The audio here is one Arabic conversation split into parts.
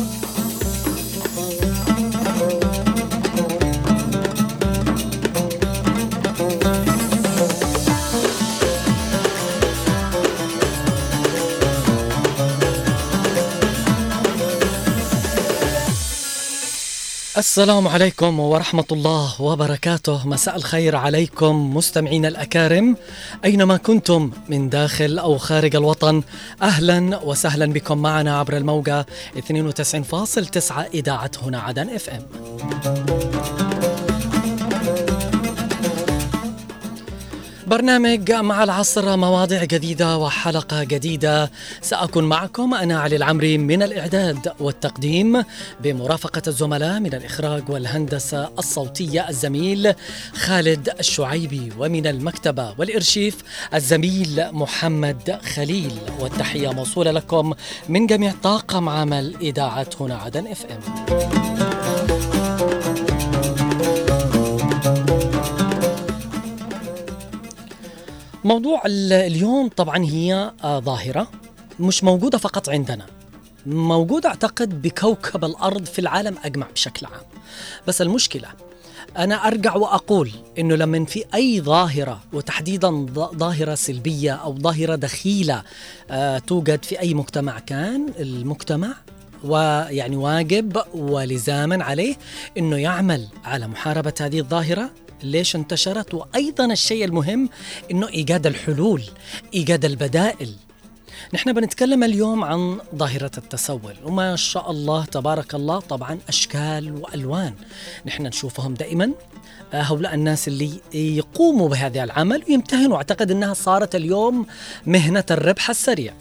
out. السلام عليكم ورحمة الله وبركاته. مساء الخير عليكم مستمعين الأكارم. أينما كنتم من داخل أو خارج الوطن أهلا وسهلا بكم معنا عبر الموجة 92.9 إذاعة هنا عدن إف إم. برنامج مع العصر مواضيع جديدة وحلقة جديدة. سأكون معكم أنا علي العمري من الإعداد والتقديم بمرافقة الزملاء من الإخراج والهندسة الصوتية الزميل خالد الشعيبي ومن المكتبة والإرشيف الزميل محمد خليل. والتحية موصولة لكم من جميع طاقم عمل إذاعة هنا عدن إف إم. موضوع اليوم طبعا هي آه، ظاهرة مش موجودة فقط عندنا. موجودة أعتقد بكوكب الأرض في العالم أجمع بشكل عام. بس المشكلة أنا أرجع وأقول إنه لما في أي ظاهرة وتحديدا ظاهرة سلبية أو ظاهرة دخيلة آه توجد في أي مجتمع كان المجتمع ويعني واجب ولزاما عليه إنه يعمل على محاربة هذه الظاهرة ليش انتشرت؟ وأيضا الشيء المهم إنه إيجاد الحلول إيجاد البدائل. نحن بنتكلم اليوم عن ظاهرة التسول وما شاء الله تبارك الله طبعا أشكال وألوان. نحن نشوفهم دائما آه، هؤلاء الناس اللي يقوموا بهذا العمل ويمتهنوا. أعتقد أنها صارت اليوم مهنة الربح السريع.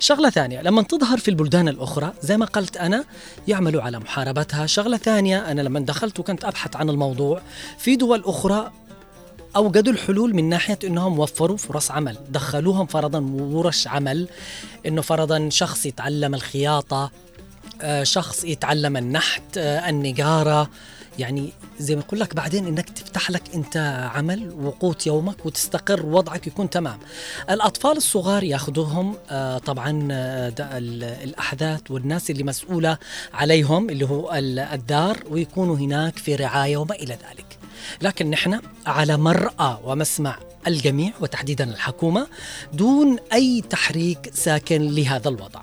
شغلة ثانية لما تظهر في البلدان الأخرى زي ما قلت أنا يعملوا على محاربتها. شغلة ثانية أنا لما دخلت وكنت أبحث عن الموضوع في دول أخرى أوجدوا الحلول من ناحية أنهم وفروا فرص عمل دخلوهم فرضا ورش عمل أنه فرضا شخص يتعلم الخياطة آه، شخص يتعلم النحت آه، النجارة يعني زي ما أقول لك بعدين إنك تفتح لك أنت عمل وقوت يومك وتستقر وضعك يكون تمام. الأطفال الصغار ياخذوهم آه طبعا آه الاحداث والناس اللي مسؤولة عليهم اللي هو الدار ويكونوا هناك في رعاية وما إلى ذلك. لكن نحن على مرأى ومسمع الجميع وتحديدا الحكومة دون أي تحريك ساكن لهذا الوضع.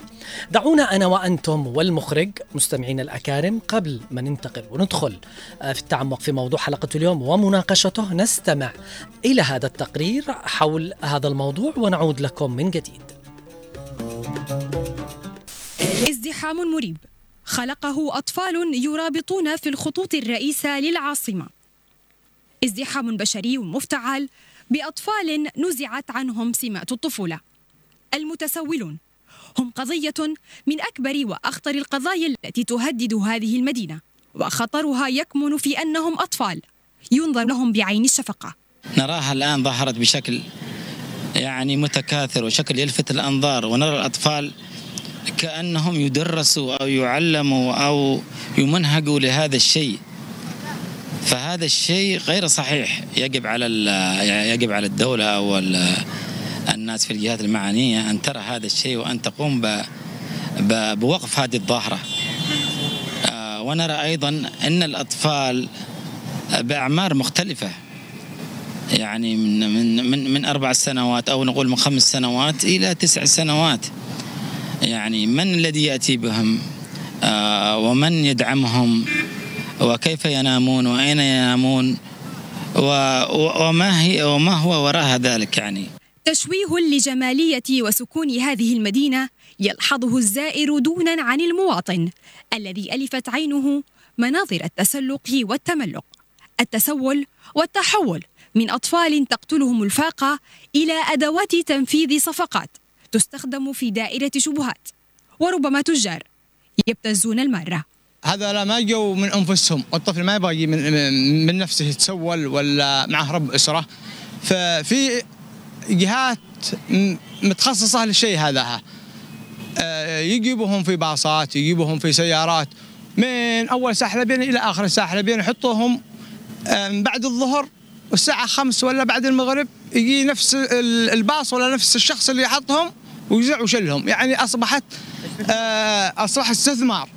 دعونا أنا وأنتم والمخرج مستمعين الأكارم قبل ما ننتقل وندخل آه، في التعمق في موضوع حلقة اليوم ومناقشته نستمع إلى هذا التقرير حول هذا الموضوع ونعود لكم من جديد. ازدحام مريب. خلقه أطفال يرابطون في الخطوط الرئيسة للعاصمة. ازدحام بشري مفتعل بأطفال نزعت عنهم سمات الطفولة. المتسولون هم قضية من أكبر وأخطر القضايا التي تهدد هذه المدينة وخطرها يكمن في أنهم أطفال ينظر لهم بعين الشفقة. نراها الآن ظهرت بشكل يعني متكاثر وشكل يلفت الأنظار ونرى الأطفال كأنهم يدرسوا أو يعلموا أو يمنهجوا لهذا الشيء. فهذا الشيء غير صحيح يجب على يجب على الدولة أو الناس في الجهات المعنية أن ترى هذا الشيء وأن تقوم بوقف هذه الظاهرة. آه، ونرى أيضا أن الأطفال بأعمار مختلفة. يعني من من من من أربع سنوات أو نقول من خمس سنوات إلى تسع سنوات. يعني من الذي يأتي بهم؟ آه، ومن يدعمهم؟ وكيف ينامون؟ وأين ينامون؟ وما هي وما هو وراء ذلك يعني؟ تشويه لجمالية وسكون هذه المدينة يلحظه الزائر دونا عن المواطن الذي ألفت عينه مناظر التسلق والتملق التسول والتحول من أطفال تقتلهم الفاقة إلى أدوات تنفيذ صفقات تستخدم في دائرة شبهات وربما تجار يبتزون المارة. هذا لا ما جو من أنفسهم. والطفل ما يبغى من, من نفسه يتسول ولا معه رب إسرة. ففي جهات متخصصة للشيء هذا. آه، يجيبوهم في باصات يجيبوهم في سيارات. من أول ساحلبين إلى آخر ساحلبين يحطوهم آه، بعد الظهر والساعة خمس ولا بعد المغرب يجي نفس الباص ولا نفس الشخص اللي يحطهم ويزع وشلهم يعني أصبحت آه، أصبح استثمار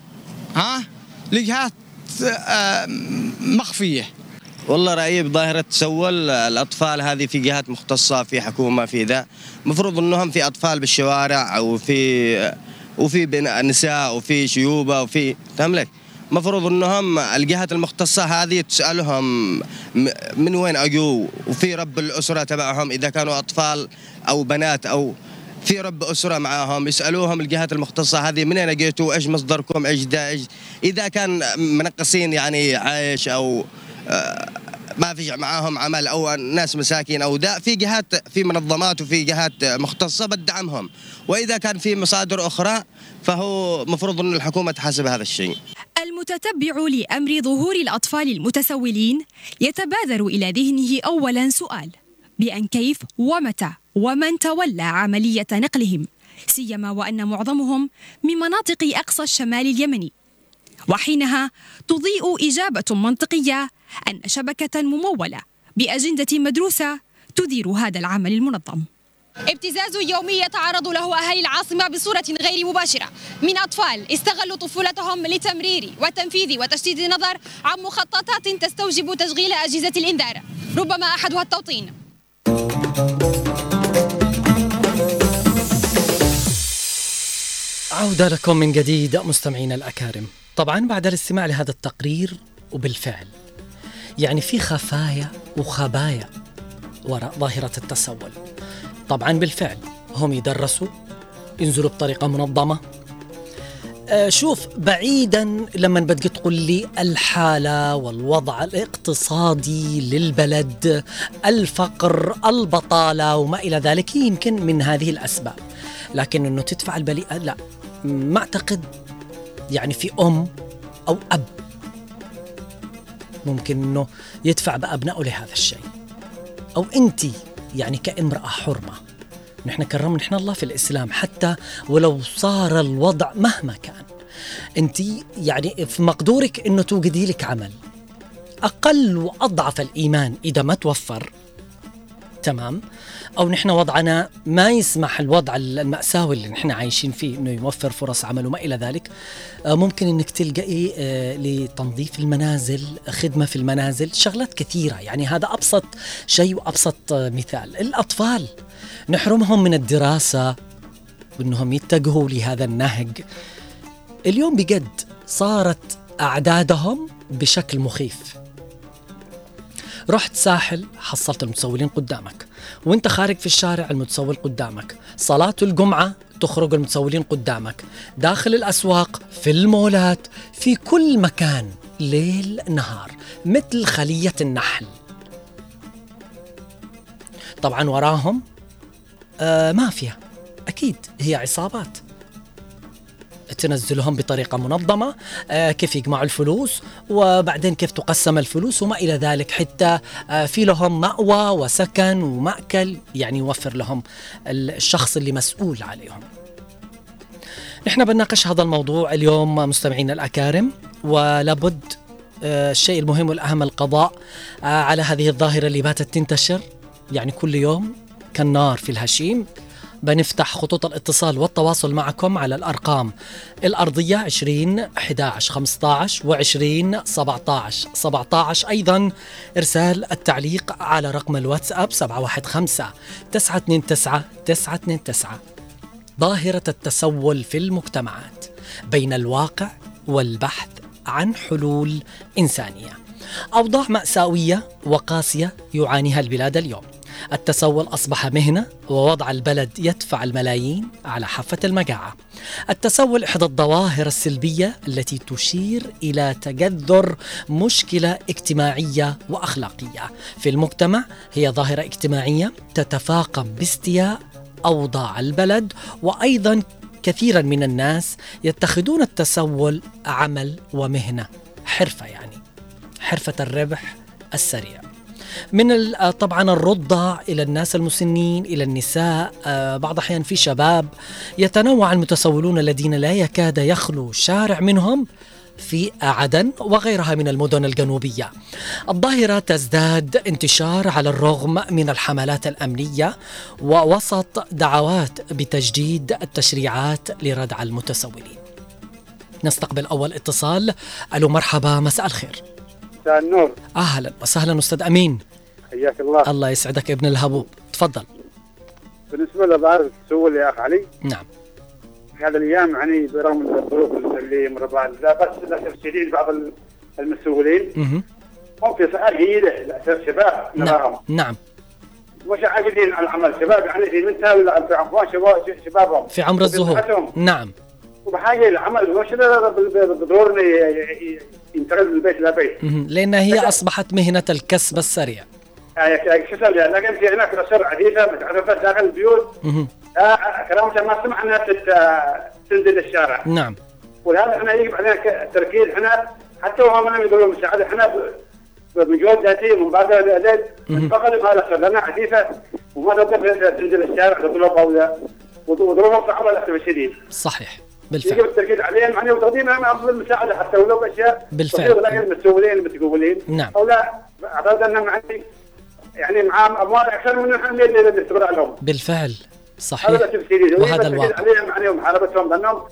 ها؟ لجهات مخفية. والله رأيي بظاهرة تسول الأطفال هذه في جهات مختصة في حكومة في ذا. المفروض إنهم في أطفال بالشوارع أو في وفي نساء وفي شيوبة وفي تملك مفروض إنهم الجهات المختصة هذه تسألهم من وين أجوا؟ وفي رب الأسرة تبعهم إذا كانوا أطفال أو بنات أو في رب أسرة معاهم يسألوهم الجهات المختصة هذه منين أجيتوا؟ إيش مصدركم؟ إيش دا إيش؟ إذا كان منقصين يعني عايش أو ما في معاهم عمل أو ناس مساكين أو ده في جهات في منظمات وفي جهات مختصة بتدعمهم وإذا كان في مصادر أخرى فهو مفروض أن الحكومة تحاسب هذا الشيء. المتتبع لأمر ظهور الأطفال المتسولين يتبادر إلى ذهنه اولا سؤال بأن كيف ومتى ومن تولى عملية نقلهم؟ سيما وأن معظمهم من مناطق أقصى الشمال اليمني. وحينها تضيء إجابة منطقية أن شبكة ممولة بأجندة مدروسة تدير هذا العمل المنظم. ابتزاز يومي يتعرض له أهالي العاصمة بصورة غير مباشرة. من أطفال استغلوا طفولتهم لتمرير وتنفيذ وتشتيت النظر عن مخططات تستوجب تشغيل أجهزة الإنذار. ربما أحدها التوطين. عودة لكم من جديد مستمعينا الأكارم. طبعا بعد الاستماع لهذا التقرير وبالفعل يعني في خفايا وخبايا وراء ظاهرة التسول. طبعا بالفعل هم يدرسوا ينزلوا بطريقة منظمة. آه، شوف بعيدا لما بدك تقول لي الحالة والوضع الاقتصادي للبلد الفقر البطالة وما إلى ذلك يمكن من هذه الأسباب. لكن أنه تدفع البليئة لا. ما أعتقد يعني في أم أو أب ممكن أنه يدفع بأبنائه لهذا الشيء. أو أنت يعني كامرأة حرمة. نحن كرمنا نحن الله في الإسلام حتى ولو صار الوضع مهما كان. أنت يعني في مقدورك أنه توجدي لك عمل. أقل وأضعف الإيمان إذا ما توفر تمام؟ أو نحن وضعنا ما يسمح الوضع المأساوي اللي نحن عايشين فيه إنه يوفر فرص عمل وما إلى ذلك. آه، ممكن إنك تلقئي آه، لتنظيف المنازل خدمة في المنازل شغلات كثيرة. يعني هذا أبسط شيء وأبسط آه، مثال. الأطفال نحرمهم من الدراسة وإنهم يتجهوا لهذا النهج. اليوم بجد صارت أعدادهم بشكل مخيف. رحت ساحل حصلت المتسولين قدامك. وانت خارج في الشارع المتسول قدامك. صلاة الجمعة تخرج المتسولين قدامك. داخل الأسواق في المولات في كل مكان ليل نهار مثل خلية النحل. طبعا وراهم آه مافيا. أكيد هي عصابات. تنزلهم بطريقة منظمة آه، كيف يجمعوا الفلوس وبعدين كيف تقسم الفلوس وما إلى ذلك حتى آه، في لهم مأوى وسكن ومأكل يعني يوفر لهم الشخص اللي مسؤول عليهم. نحن بنناقش هذا الموضوع اليوم مستمعينا الأكارم ولابد آه، الشيء المهم والأهم القضاء على هذه الظاهرة اللي باتت تنتشر يعني كل يوم كالنار في الهشيم. بنفتح خطوط الاتصال والتواصل معكم على الأرقام الأرضية 20 11 15 و 20 17 17 أيضا إرسال التعليق على رقم الواتساب 715 929 929 ظاهرة التسول في المجتمعات بين الواقع والبحث عن حلول إنسانية. أوضاع مأساوية وقاسية يعانيها البلاد اليوم. التسول أصبح مهنة ووضع البلد يدفع الملايين على حافة المجاعة. التسول إحدى الظواهر السلبية التي تشير إلى تجذر مشكلة اجتماعية وأخلاقية. في المجتمع هي ظاهرة اجتماعية تتفاقم باستياء أوضاع البلد وأيضا كثيرا من الناس يتخذون التسول عمل ومهنة. حرفة يعني. حرفة الربح السريع. من آه، طبعا الرضع إلى الناس المسنين إلى النساء آه، بعض الاحيان في شباب يتنوع المتسولون الذين لا يكاد يخلو شارع منهم في عدن وغيرها من المدن الجنوبية. الظاهرة تزداد انتشار على الرغم من الحملات الأمنية ووسط دعوات بتجديد التشريعات لردع المتسولين. نستقبل أول اتصال ألو مرحبا مساء الخير مساء النور أهلا وسهلا أستاذ أمين. حياك الله. الله يسعدك يا ابن الهبوب. تفضل. بالنسبة لظاهر التسول يا أخ علي نعم. في هذه الأيام يعني برغم الظروف اللي مر بعض لا بس للاسف الشديد بعض المسؤولين. هم في فئات جيده للاسف شباب نعم. نراهم. نعم. مش عاجزين على العمل؟ شباب يعني في منتهى في شباب شبابهم. في عمر الزهور. نعم. وبحاجة للعمل مش بالضرورة ينتقل من بيت إلى بيت. مه. لأن هي أصبحت مهنة الكسب السريع. يعني أسوي لكن في هناك اسر عديده متعرفة داخل البيوت. كرامتها ما سمع انها تت- تنزل الشارع. نعم. ولهذا إحنا يجب علينا ك- تركيز. إحنا حتى وهم لم يقولوا مساعدة إحنا بمجهود ذاتي ومبادره للادب فقط ما لا لنا عديده وما تقدر تنزل الشارع تطلب أو لا وظروفهم صعبه للاسف الشديد. صحيح. يجب بالفعل التركيز عليهم. يعني وتقديم افضل المساعدة حتى ولو بأشياء. بالفعل. لكن المسؤولين المتقولين نعم. أو لا. أعتقد أنهم يعني يعني معاهم أموال أكثر من نحن اللي الاستقرار لهم. بالفعل. صحيح. وهذا الواقع. عليهم يعني ومحاربتهم لأنهم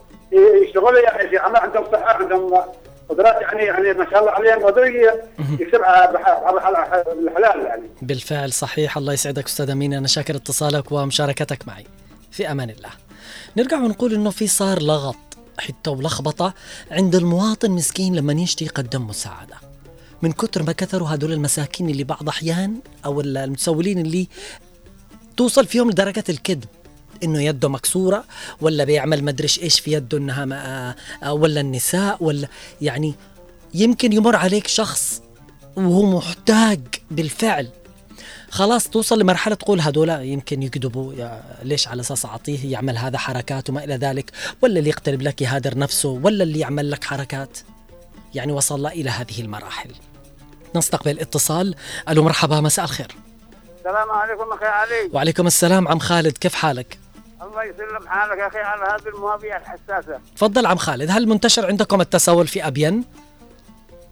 يشتغلوا يعني في عمل عندهم صحة عندهم قدرات يعني يعني ما شاء الله عليهم قدروا يكسبها الحلال يعني. بالفعل صحيح. الله يسعدك أستاذ أمين. أنا شاكر اتصالك ومشاركتك معي. في أمان الله. نرجع ونقول إنه في صار لغط حتى ولخبطة عند المواطن مسكين لما يشتي يقدم مساعدة. من كثر ما كثروا هدول المساكين اللي بعض أحيان أو المتسولين اللي توصل فيهم لدرجة الكذب. إنه يده مكسورة ولا بيعمل مدرش إيش في يده إنها ما آه، ولا النساء ولا يعني يمكن يمر عليك شخص وهو محتاج بالفعل خلاص توصل لمرحلة تقول هذول يمكن يكذبوا ليش على أساس أعطيه يعمل هذا حركات وما إلى ذلك؟ ولا اللي يقترب لك يهادر نفسه ولا اللي يعمل لك حركات؟ يعني وصلنا إلى هذه المراحل. نستقبل اتصال ألو مرحبا مساء الخير. السلام عليكم أخي علي. وعليكم السلام عم خالد كيف حالك؟ الله يسلم حالك يا أخي على هذه المواضيع الحساسة. تفضل عم خالد هل منتشر عندكم التسول في أبين؟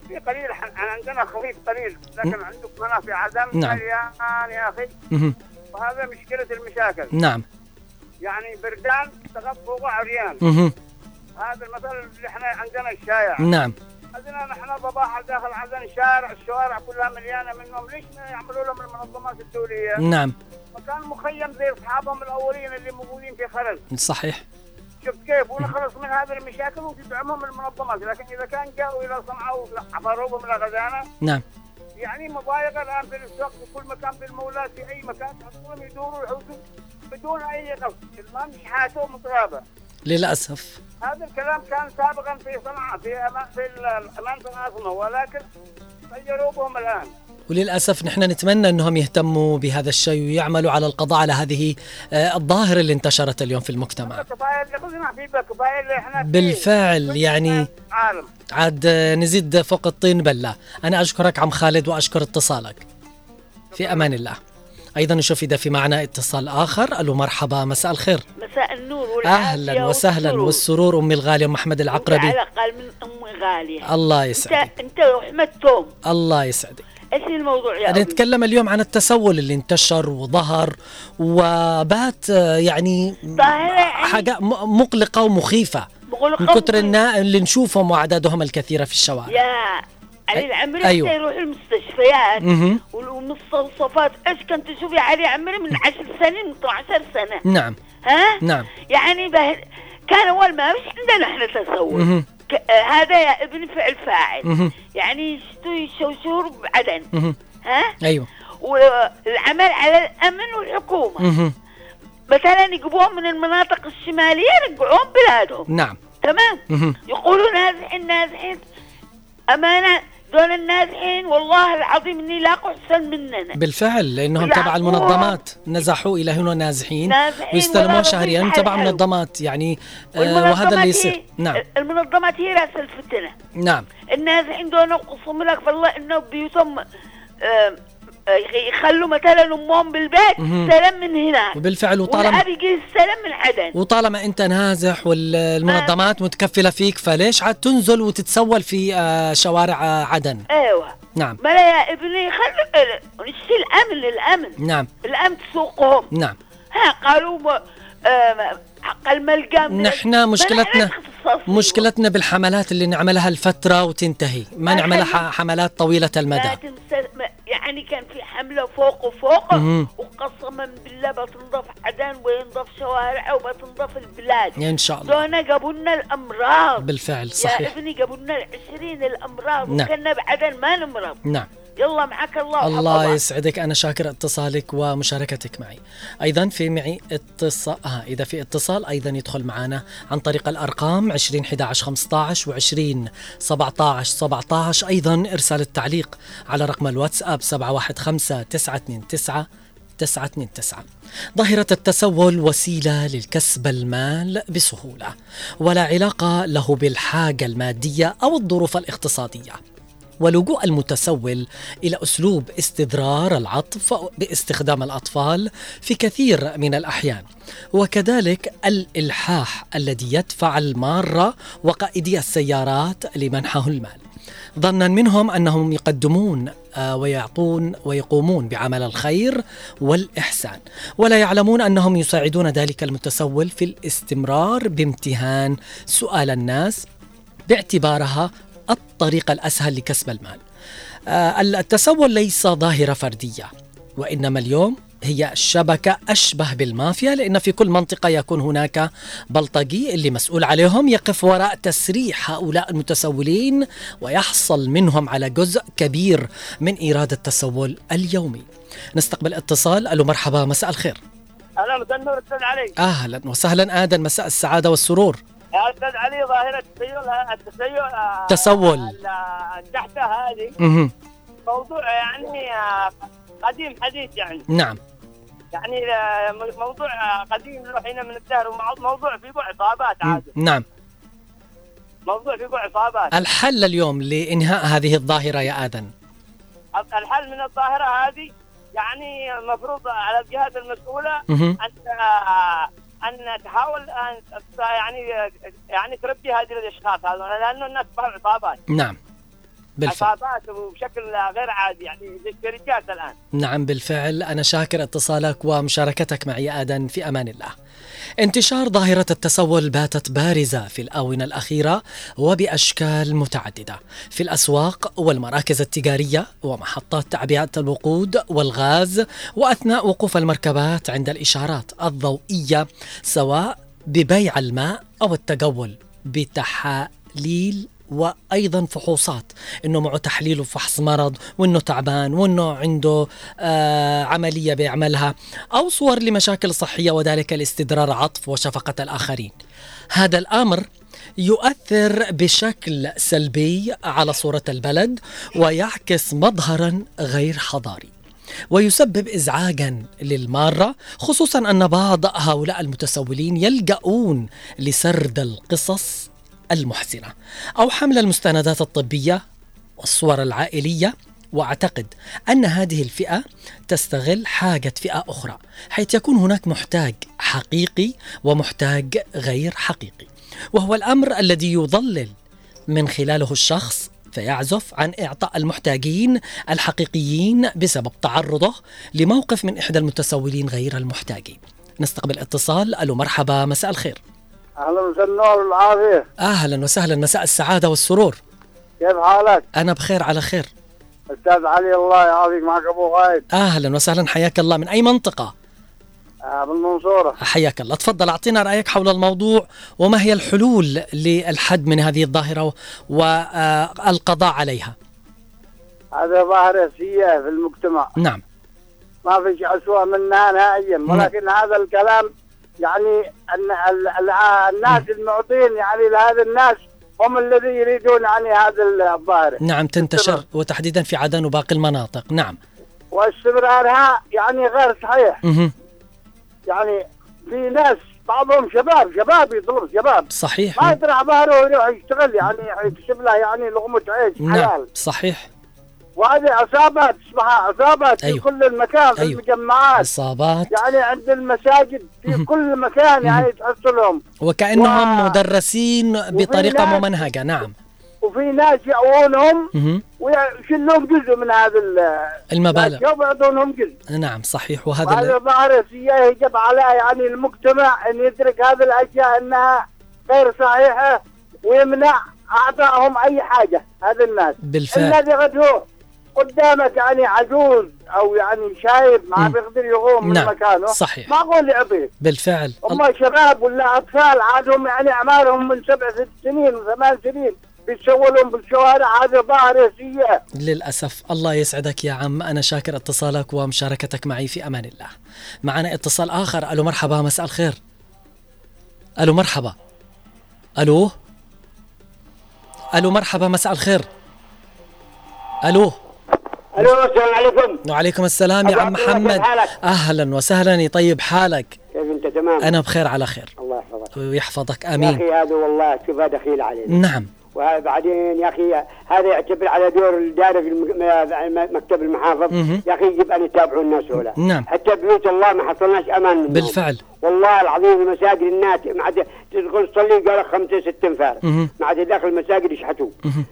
في قليل ح- عندنا خفيف قليل لكن عندك منافع عدم نعم. مليان يا أخي. وهذا مشكلة المشاكل. نعم. يعني بردان تغطى عريان. هذا المثل اللي إحنا عندنا الشايع نعم. عندنا نحن ضباحة داخل عندنا الشارع الشوارع كلها مليانة منهم. ليش ما يعملوا لهم المنظمات الدولية؟ نعم. مكان مخيم زي أصحابهم الأولين اللي موجودين في خلل. صحيح. شفت كيف؟ ونخلص من هذه المشاكل وتدعمهم المنظمات. لكن إذا كان جاءوا إلى صنعاء وعبروهم إلى غزالة نعم. يعني مضايقة الآن في السوق في كل مكان في المولات في أي مكان تحصلهم يدوروا يحوسوا بدون أي قصد المهم يشحاتوا مطرابة للأسف. هذا الكلام كان سابقا في صنعاء في أمان في الأمان العاصمة ولكن غيروا بهم الآن وللأسف نحن نتمنى أنهم يهتموا بهذا الشيء ويعملوا على القضاء على هذه آه، الظاهرة اللي انتشرت اليوم في المجتمع. بالفعل يعني عاد آه، نزيد فوق الطين بلة. أنا أشكرك عم خالد وأشكر اتصالك. في أمان الله. أيضا نشوف إذا في معنا اتصال آخر. ألو مرحبا. مساء مساء مساء النور أهلا وسهلا والسرور. والسرور أمي الغالية أم محمد العقربي. على الأقل من أمي غالية. الله يسعدك. أنت وأحمد توم الله يسعدك. إيش الموضوع يا أبي؟ نتكلم اليوم عن التسول اللي انتشر وظهر وبات يعني ظاهرة يعني حاجة م- مقلقة ومخيفة بقول من كثر النا اللي نشوفهم وأعدادهم الكثيرة في الشوارع يا علي العمري أيوة. أيوه. يروح المستشفيات. والمستوصفات إيش كنت تشوف يا علي عمري من عشر سنين من 12 سنة نعم ها؟ نعم يعني به... كان أول ما مش عندنا إحنا تسول هذا يا ابن فعل فاعل. يعني يشتوا يشوشور بعدن. ها؟ أيوه والعمل على الأمن والحكومة مهم. مثلا يجيبوهم من المناطق الشمالية يرجعوهم بلادهم نعم تمام مهم. يقولوا نازحين نازحين أمانة دول النازحين والله العظيم إني لاقوا أحسن مننا. بالفعل لأنهم لا، تبع المنظمات. نزحوا إلى هنا نازحين نازحين ويستلمون شهريا رضيع تبع. منظمات يعني آه وهذا اللي يصير. نعم. المنظمات هي رأس الفتنة. نعم. النازحين دول قسم لك والله إنه بيوتهم آه، يخلوا مثلا أمهم بالبيت. سلام من هناك وبالفعل وطالما والأب يجي السلام من عدن وطالما أنت نازح والمنظمات متكفلة فيك فليش عاد تنزل وتتسول في آه، شوارع آه، عدن؟ أيوه. نعم. بلا يا ابني خلوا نشتي الأمن للامن نعم. الأمن تسوقهم. نعم. ها قالوا م- آم، عقل ما لقى من- نحن مشكلتنا. مشكلتنا بالحملات اللي نعملها الفترة وتنتهي. ما نعملها حملات طويلة المدى. يعني كان في حملة فوق وفوق. وقسما بالله بتنضف عدن وينضف شوارع وبتنضف البلاد. إن شاء الله. دونا جابوا لنا الأمراض. بالفعل يا صحيح. ابني جابوا لنا العشرين الأمراض نعم. وكنا بعدن ما نمرض. نعم. يلا معك الله الله. يسعدك. أنا شاكر اتصالك ومشاركتك معي. أيضا في معي اتصال آه إذا في اتصال أيضا يدخل معنا عن طريق الأرقام 20 11 15 و 20 17 17 أيضا إرسال التعليق على رقم الواتساب 715 929 929 ظاهرة التسول وسيلة للكسب المال بسهولة ولا علاقة له بالحاجة المادية أو الظروف الاقتصادية. ولجوء المتسول إلى أسلوب استدرار العطف باستخدام الأطفال في كثير من الأحيان. وكذلك الإلحاح الذي يدفع الماره وقائدي السيارات لمنحه المال. ظنا منهم أنهم يقدمون آه، ويعطون ويقومون بعمل الخير والإحسان. ولا يعلمون أنهم يساعدون ذلك المتسول في الاستمرار بامتهان سؤال الناس باعتبارها الطريقة الأسهل لكسب المال. آه، التسول ليس ظاهرة فردية وإنما اليوم هي شبكة أشبه بالمافيا لأن في كل منطقة يكون هناك بلطجي اللي مسؤول عليهم يقف وراء تسريح هؤلاء المتسولين ويحصل منهم على جزء كبير من إيراد التسول اليومي. نستقبل اتصال. ألو مرحبا مساء الخير. أهلا مساء النور أستاذ علي أهلا وسهلا آدم مساء السعادة والسرور. يا أستاذ علي ظاهرة التسيل التسيل آه، تسول. ال- النحته هذه. موضوع يعني آه، قديم حديث يعني. نعم. يعني آه، موضوع آه، قديم له حين من الدهر ومع- موضوع في بوع عصابات عاد نعم. موضوع في بوع عصابات الحل اليوم لإنهاء هذه الظاهرة يا آدم؟ الحل من الظاهرة هذه يعني المفروض على الجهات المسؤولة. أن آه، أن تحاول ان يعني يعني تربي هذه الأشخاص هذول لأنه الناس عصابات نعم. بالفعل. عصابات وبشكل غير عادي يعني زي الشركات الآن. نعم بالفعل. أنا شاكر اتصالك ومشاركتك معي آدم في أمان الله. انتشار ظاهرة التسول باتت بارزة في الآونة الأخيرة وبأشكال متعددة. في الأسواق والمراكز التجارية ومحطات تعبئة الوقود والغاز وأثناء وقوف المركبات عند الإشارات الضوئية سواء ببيع الماء أو التجول بتحاليل وأيضا فحوصات إنه معه تحليل وفحص مرض وإنه تعبان وإنه عنده آه عملية بيعملها أو صور لمشاكل صحية وذلك لاستدرار عطف وشفقة الآخرين. هذا الأمر يؤثر بشكل سلبي على صورة البلد ويعكس مظهرا غير حضاري. ويسبب ازعاجا للمارة خصوصا أن بعض هؤلاء المتسولين يلجؤون لسرد القصص المحزنه أو حمل المستندات الطبية والصور العائلية وأعتقد أن هذه الفئة تستغل حاجة فئة أخرى حيث يكون هناك محتاج حقيقي ومحتاج غير حقيقي وهو الأمر الذي يضلل من خلاله الشخص فيعزف عن إعطاء المحتاجين الحقيقيين بسبب تعرضه لموقف من إحدى المتسولين غير المحتاجين. نستقبل اتصال ألو مرحبا مساء الخير. أهلا مساء النور والعافيه أهلا وسهلا مساء السعادة والسرور. كيف حالك؟ أنا بخير على خير. أستاذ علي الله يعافيك معك أبو غايد أهلا وسهلا حياك الله من أي منطقة؟ آه بالمنصوره حياك الله تفضل أعطينا رأيك حول الموضوع وما هي الحلول للحد من هذه الظاهرة والقضاء عليها. هذا ظاهرة سيئة في المجتمع نعم ما في شيء اسوء منها نهائيا ولكن هذا الكلام يعني أن ال- ال- الناس المعطين يعني لهذا الناس هم الذي يريدون يعني هذا الظاهره نعم تنتشر وتحديدا في عدن وباقي المناطق. نعم. واستمرارها يعني غير صحيح. مهم. يعني في ناس بعضهم شباب شباب يطلب شباب. صحيح. ما يطرح ظهره ويروح يشتغل يعني يكسب له يعني لقمه عيش نعم حلال. صحيح. وهذه عصابات اسمها عصابات أيوه. في كل المكان في أيوه. المجمعات. اصابات يعني عند المساجد في كل مكان يعني تحصلهم. وكأنهم و- مدرسين بطريقة ناس- ممنهجة نعم. وفي ناس يأوونهم. ويشلون جزء من هذا ال- المبالغ. ويعطونهم جزء. نعم صحيح. وهذا وهذا ال- ظاهرة سيئة يجب على يعني المجتمع أن يدرك هذه الأشياء أنها غير صحيحة ويمنع أعطائهم أي حاجة هذا الناس. بالفعل. الذي قد هو قدامك يعني عجوز أو يعني شايب ما. بيقدر يقوم من نعم، مكانه صحيح. معقول يعطيه بالفعل. هم شباب ولا أطفال؟ عادهم يعني أعمارهم من سبع ست سنين وثمان سنين بيتسولون بالشوارع هذه ظاهرة سيئة. للأسف الله يسعدك يا عم. أنا شاكر اتصالك ومشاركتك معي في أمان الله. معنا اتصال آخر. ألو مرحبا مساء الخير. ألو مرحبا. ألو؟ ألو مرحبا مساء الخير. ألو؟ ألو السلام عليكم. وعليكم السلام يا عم محمد. حالك؟ أهلا وسهلا. يطيب حالك؟ كيف أنت؟ تمام. أنا بخير على خير. الله يحفظك. ويحفظك. يا آمين. أخي هذا والله شوف دخيل علينا. نعم. وبعدين يا أخي هذا يعتبر على دور الدائره في مكتب المحافظ. مهم. يا أخي يجب أن يتابعوا الناس هؤلاء. نعم. حتى بيوت الله ما حصلناش أمان منهم. بالفعل. والله العظيم المساجد الناس ما عاد تدخل تصلي قال لك خمسة ست انفار. ما عاد داخل المساجد يشحتوا.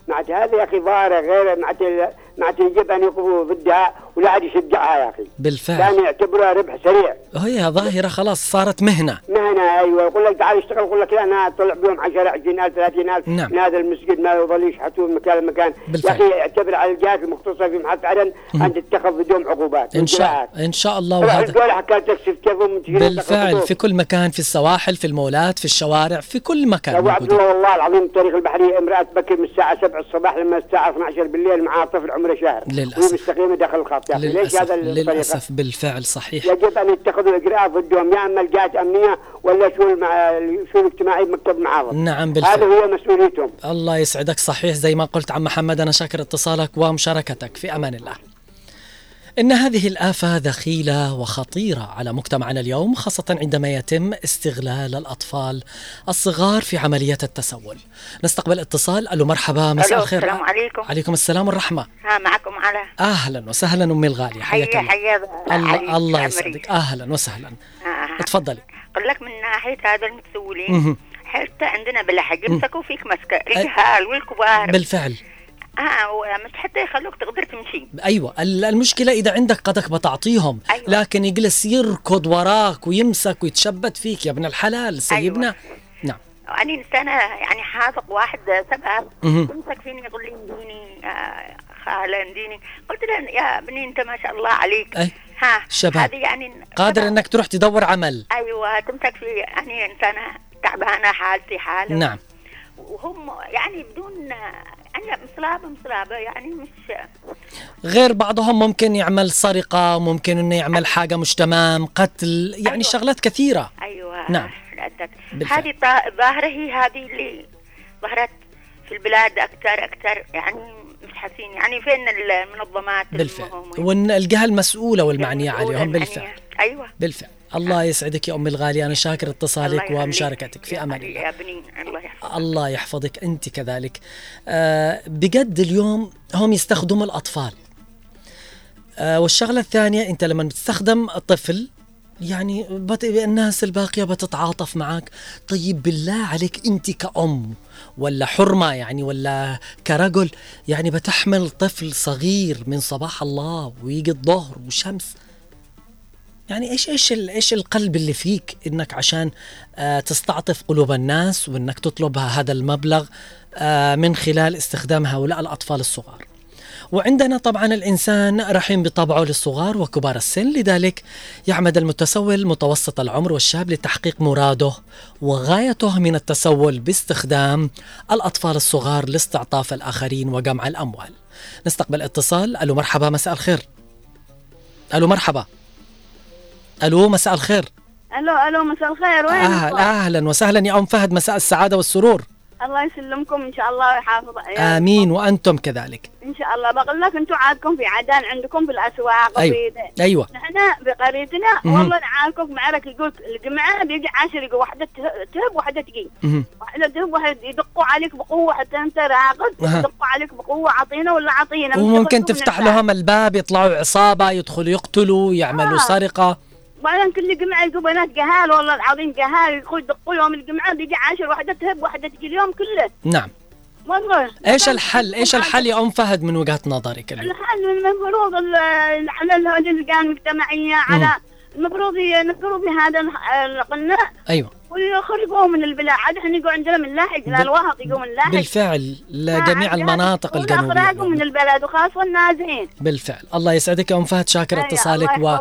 ما عاد هذه يا أخي ظاهرة غير ما عاد ما يجب أن يقفوا ضدها ولا عاد يشجعها يا أخي. بالفعل. كان يعتبروها ربح سريع. هي ظاهرة خلاص صارت مهنة. مهنة أيوه. يقول لك تعال اشتغل يقول لك لا أنا أطلع بيهم 10 20000 30000 نعم. من هذا المسجد ما يظل يشحتون من مكان لمكان. يا أخي اعتبر على الجهات المختصة في محطة عدن أن تتخذ بدون عقوبات إن شاء. إن شاء الله وهذا. بالفعل في كل مكان في السواحل في المولات في الشوارع في كل مكان أبو عبد الله والله العظيم الطريق البحرية امرأة تبكر من الساعة 7 الصباح لما الساعة 12 بالليل معها طفل عمره شهر. للأسف. وهي مستقيمه داخل الخط. يا أخي ليش للأسف. هذا؟ للأسف. بالفعل صحيح. يجب أن يتخذوا اجراءات ضدهم. يا أما الجهات امنيه ولا شؤون المع... الشؤون الاجتماعيه بمكتب المعارض نعم هذا بالفعل هو مسؤوليتهم. الله يسعدك. صحيح. زي ما قلت عم محمد أنا شاكر اتصالك ومشاركتك. في أمان الله. إن هذه الآفة دخيلة وخطيرة على مجتمعنا اليوم خاصة عندما يتم استغلال الأطفال الصغار في عملية التسول. نستقبل اتصال. ألو مرحبا مساء الخير. السلام عليكم. عليكم السلام والرحمة. ها معكم على؟ أهلا وسهلا أمي الغالية حياك حيا الله حيا الله الله يسعدك. أهلا وسهلا. آه. اتفضلي. أقول لك من ناحية هذا المتسولين. حتى عندنا بلحق يمسكوا فيك مسكة الجهال والكبار. بالفعل. آه ومش حتى يخلوك تقدر تمشي أيوه ال- المشكلة إذا عندك قدك بتعطيهم أيوة. لكن يجلس يركض وراك ويمسك ويتشبت فيك يا ابن الحلال سيبنا أيوة. نعم أنا إنسانة يعني حاذق واحد سبب. تمسك فيني يقول لي انديني آه خالة انديني قلت له يا ابني أنت ما شاء الله عليك أي. ها شباب. هذه يعني قادر. إنك تروح تدور عمل أيوة تمسك في يعني إنسانة تعبانة حالتي حالة نعم وهم يعني بدون يعني مصلابة مصلابة. يعني مش غير بعضهم ممكن يعمل سرقة ممكن إنه يعمل حاجة مش تمام قتل يعني أيوة. شغلات كثيرة. أيوة نعم. هذه ظاهرة هي هذه اللي ظهرت في البلاد أكثر أكثر يعني مش حاسين يعني فين المنظمات بالفعل. والجهه المسؤولة والمعنية عليهم. بالفعل. أيوة. بالفعل. الله يسعدك يا امي الغاليه أنا شاكر اتصالك. ومشاركتك في أمان الله. يا ابني الله يحفظك الله يحفظك. أنت كذلك. آه بجد اليوم هم يستخدموا الأطفال. آه والشغلة الثانية أنت لما بتستخدم طفل يعني بت... الناس الباقية بتتعاطف معك طيب بالله عليك أنت كأم ولا حرمة يعني ولا كرجل يعني بتحمل طفل صغير من صباح الله ويجي الظهر وشمس. يعني إيش إيش إيش القلب اللي فيك إنك عشان آه تستعطف قلوب الناس وإنك تطلب هذا المبلغ آه من خلال استخدام هؤلاء الأطفال الصغار. وعندنا طبعا الإنسان رحيم بطبعه للصغار وكبار السن لذلك يعمد المتسول متوسط العمر والشاب لتحقيق مراده وغايته من التسول باستخدام الأطفال الصغار لاستعطاف الآخرين وجمع الأموال. نستقبل اتصال ألو مرحبا مساء الخير. ألو مرحبا. ألو مساء الخير. ألو ألو مساء الخير وين أهل؟ أهلا وسهلا يا أم فهد مساء السعادة والسرور الله يسلمكم إن شاء الله ويحافظ آمين وأنتم كذلك إن شاء الله بقول لك أنتم عادكم في عدان عندكم في الأسواق أيوه وفي أيوه نحن بقريتنا. والله نعاركم في معركة يقول الجمعه بيجي عشر يقول واحدة ته- تهب واحدة تجي. واحدة تهب واحدة يدقوا عليك بقوة حتى أنت راقد. يدقوا عليك بقوة عطينا ولا عطينا وممكن تفتح لهم الباب يطلعوا عصابة يدخلوا يقتلوا يعملوا آه. سرقة بعدين كل جمعة يقول بنات جهال والله العظيم جهال. يدخل يدقوا يوم الجمعة بيجي عشر واحدة تهب واحدة تجي اليوم كله. نعم. والله. إيش الحل؟ إيش الحل يا أم فهد من وجهة نظرك الحل المفروض ال- على اللجان المجتمعية على المفروض المفروض هذا القناع. أيوه. ويخرجوه من البلاد. إحنا يقول عندنا من لاحق بال- الواهق يقول من لاحق. بالفعل لجميع المناطق الجنوبيه من البلد وخاصة النازحين. بالفعل. الله يسعدك يا أم فهد شاكر أيوة، اتصالك و.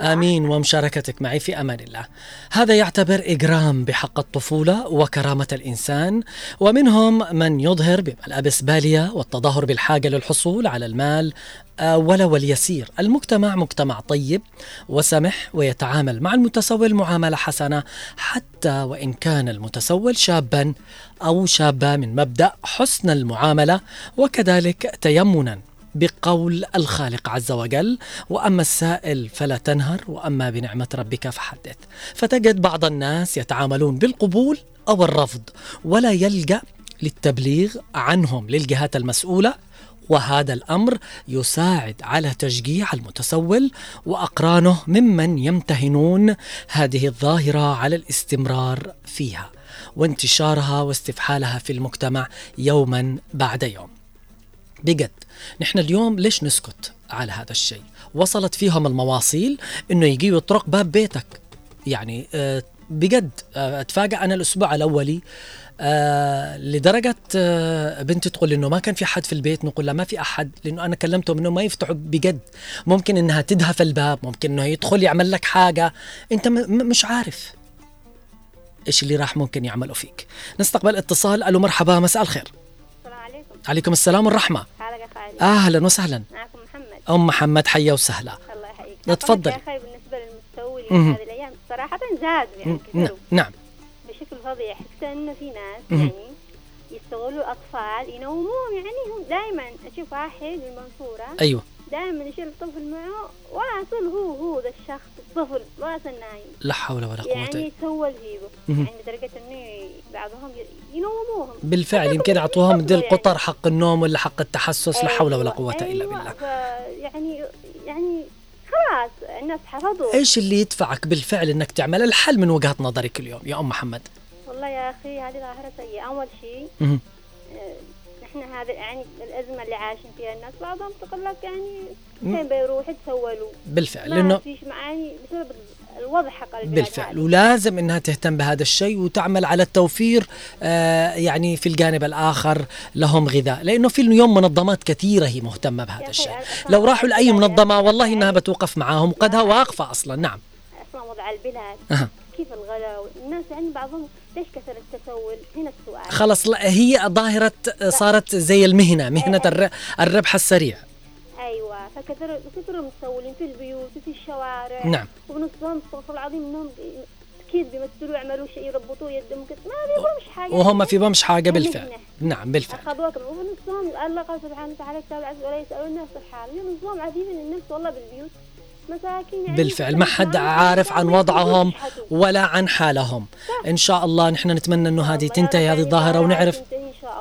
آمين ومشاركتك معي في أمان الله. هذا يعتبر إجرام بحق الطفولة وكرامة الإنسان ومنهم من يظهر بملابس بالية والتظاهر بالحاجة للحصول على المال آه، ولو اليسير. المجتمع مجتمع طيب وسمح ويتعامل مع المتسول معاملة حسنة حتى وإن كان المتسول شابا أو شابة من مبدأ حسن المعاملة وكذلك تيمنا بقول الخالق عز وجل وأما السائل فلا تنهر وأما بنعمة ربك فحدث فتجد بعض الناس يتعاملون بالقبول أو الرفض ولا يلجأ للتبليغ عنهم للجهات المسؤولة وهذا الأمر يساعد على تشجيع المتسول وأقرانه ممن يمتهنون هذه الظاهرة على الاستمرار فيها وانتشارها واستفحالها في المجتمع يوما بعد يوم. بجد نحن اليوم ليش نسكت على هذا الشيء وصلت فيهم المواصيل إنه يجي يطرق باب بيتك يعني آه، بجد آه، أتفاجأ أنا الأسبوع الأولي آه لدرجة آه بنتي تقول إنه ما كان في أحد في البيت نقول لها ما في أحد لأنه أنا كلمتهم إنه ما يفتحوا بجد. ممكن إنها تدهف الباب ممكن إنه يدخل يعمل لك حاجة. أنت مش عارف إيش اللي راح ممكن يعملوا فيك. نستقبل اتصال. ألو مرحبا مساء الخير. السلام عليكم. عليكم السلام والرحمة. حالك أهلا وسهلا. معكم محمد. أم محمد حيا وسهلا. الله يحييك. أخي بالنسبة مهم. هذه الأيام صراحة زادوا يعني نعم. فظيع خصوصا إنه في ناس. يعني يستغلوا الأطفال ينوموهم يعني هم دائما أشوف واحد من المنصوره أيوه. دائما يشيل الطفل معه واصل هو هو ذا الشخص الطفل واصل نايم. لا حول ولا قوة يعني يتسول فيه. يعني لدرجة إنه بعضهم ينوموهم. بالفعل يمكن أعطوهم دي يعني. القطر حق النوم ولا حق التحسس لا حول ولا أيوة، إلا أيوة، بالله. ف- يعني يعني خلاص الناس حفظوا. إيش اللي يدفعك بالفعل إنك تعمل؟ الحل من وجهة نظرك اليوم يا أم محمد. والله يا أخي هذه ظاهرة سيئة أول شيء. آه، نحن هذا يعني الأزمة اللي عايشين فيها الناس بعضهم تقول لك يعني فين بيروح يتسولوا بالفعل ما لأنه فيش معاني بسبب الوضع حق بالفعل. ولازم إنها تهتم بهذا الشيء وتعمل على التوفير آه يعني في الجانب الآخر لهم غذاء لأنه في اليوم منظمات كثيرة هي مهتمة بهذا الشيء لو راحوا لأي البلاد- منظمة والله إنها بتوقف معاهم وقدها واقفة أصلا نعم أصلا وضع البلاد. كيف الغلاء الناس يعني بعضهم ليش كثر التسول؟ هنا السؤال. خلص لا هي ظاهرة صارت زي المهنة مهنة الر- الربح السريع. أيوه فكثر كثروا متسولين في البيوت وفي الشوارع. نعم. وبنصهم استغفر العظيم إنهم أكيد بيمثلوا يعملوا شيء يربطوه يدهم ما بيقولوش حاجة. وهم في بمش حاجة مهنة. بالفعل. نعم بالفعل. اخذوك ونصهم الله قال سبحانه وتعالى كتاب ولا يسالون الناس الحال نصهم عزيزين الناس والله بالبيوت. يعني بالفعل ما حد عارف عن وضعهم ولا عن حالهم. إن شاء الله نحن نتمنى إنه هذه تنتهي هذه الظاهرة ونعرف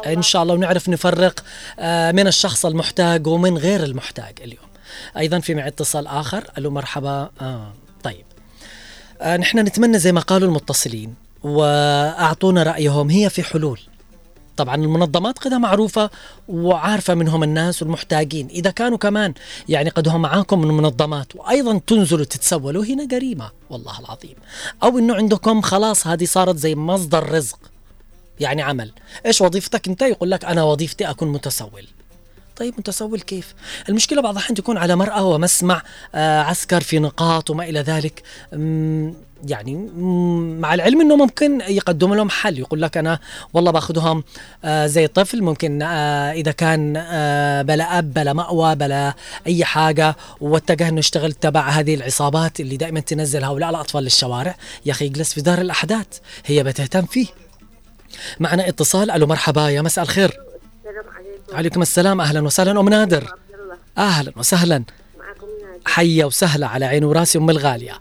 إن شاء الله ونعرف نفرق آه، من الشخص المحتاج ومن غير المحتاج اليوم. أيضا في معي اتصال آخر. ألو مرحبا. آه طيب. آه نحن نتمنى زي ما قالوا المتصلين وأعطونا رأيهم هي في حلول. طبعا المنظمات قدها معروفة وعارفة منهم الناس والمحتاجين إذا كانوا كمان يعني قد هم معاكم من منظمات وأيضا تنزلوا تتسولوا هنا جريمة والله العظيم. أو إنه عندكم خلاص هذه صارت زي مصدر رزق يعني عمل. إيش وظيفتك أنت؟ يقول لك أنا وظيفتي أكون متسول. طيب متسول كيف؟ المشكلة بعض الأحيان تكون على مرأى ومسمع آه عسكر في نقاط وما إلى ذلك. مم، يعني مع العلم إنه ممكن يقدم لهم حل. يقول لك أنا والله باخذهم آه زي طفل ممكن آه إذا كان آه بلا أب بلا مأوى بلا أي حاجة واتجه إنه يشتغل تبع هذه العصابات اللي دائما تنزل هؤلاء الأطفال للشوارع. يا أخي يجلس في دار الأحداث. هي بتهتم فيه. معنا اتصال. ألو مرحبا. يا مساء الخير. السلام عليكم السلام. أهلا وسهلا. أم نادر. أهلا وسهلا. حيا وسهلا على عيني وراسي أم الغالية.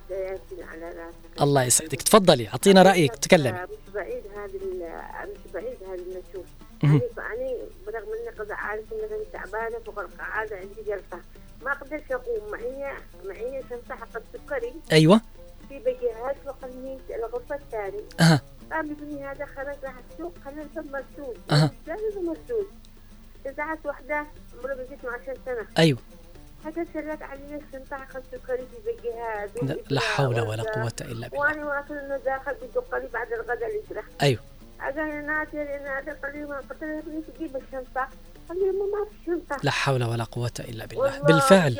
الله يسعدك. تفضلي أعطينا رأيك تكلمي. مش بعيد هذه ال- مش بعيد هذه النشوف مهم. يعني برغم اني قد عارف اني تعبانة فوق القعاده عندي جلسة. ما قدرت اقوم معي معي شنطه حق السكري. أيوه. في بجهات فوق الميز الغرفة الثانية. أها. قام ابني هذا خرج راح السوق خلى الباب مسدود أها. جاهز ومسدود إذاعت وحدة عمرها بقيت 10 سنة. أيوه. حتى سرت علي الشنطة سكري في بالجهاز لا- لا حول ولا قوة إلا بالله. وأنا واصل إنه داخل بدق لي بعد الغداء الإسرة أيوه. أجا يا نادر يا نادر قال لي ما قلت له تجيب الشنطة. لا حول ولا قوة إلا بالله. بالفعل.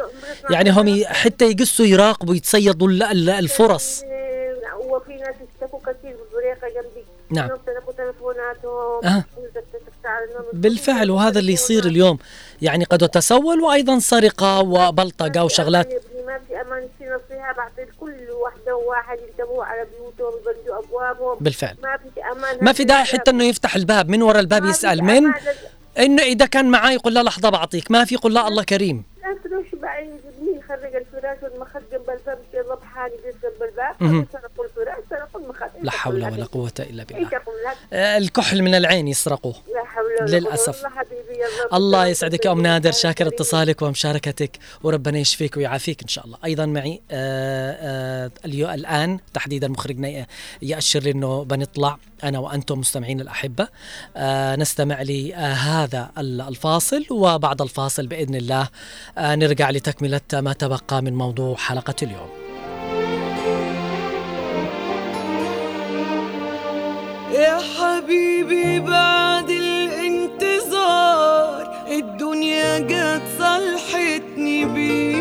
يعني هم حتى يقصوا يراقبوا يتصيدوا ال- ال- الفرص. إيه، وفي ناس اشتكوا كثير بالبريقة جنبي. نعم. تلفوناتهم. عليهم بالفعل وهذا اللي يصير اليوم. يعني قد تسول وأيضا سرقة وبلطقه وشغلات. ما في أمان في نصيحة بعطي كل واحدة وواحد ينتبهوا على بيوتهم يبردوا ابوابهم بالفعل. ما في أمان ما في داعي حتى إنه يفتح الباب من وراء الباب يسأل. من؟ إنه إذا كان معاه يقول لا لحظة بعطيك. ما في يقول لا الله كريم. لا تروح بعيد. ابني يخرج الفراش والمخد جنب الباب؟ يضرب حالي جنب الباب. لا حول ولا قوة إلا بالله. الكحل من العين يسرقوه لا حول ولا قوة. للأسف. الله يسعدك يا أم نادر شاكر اتصالك ومشاركتك وربنا يشفيك ويعافيك إن شاء الله. أيضا معي آه، آه، اليو الآن تحديدا مخرجنا ي- يأشر لي إنه بنطلع أنا وأنتم مستمعين الأحبة. آه، نستمع لهذا الفاصل وبعد الفاصل بإذن الله نرجع لتكملة ما تبقى من موضوع حلقة اليوم. حبيبي بعد الانتظار الدنيا جت صلحتني بيك.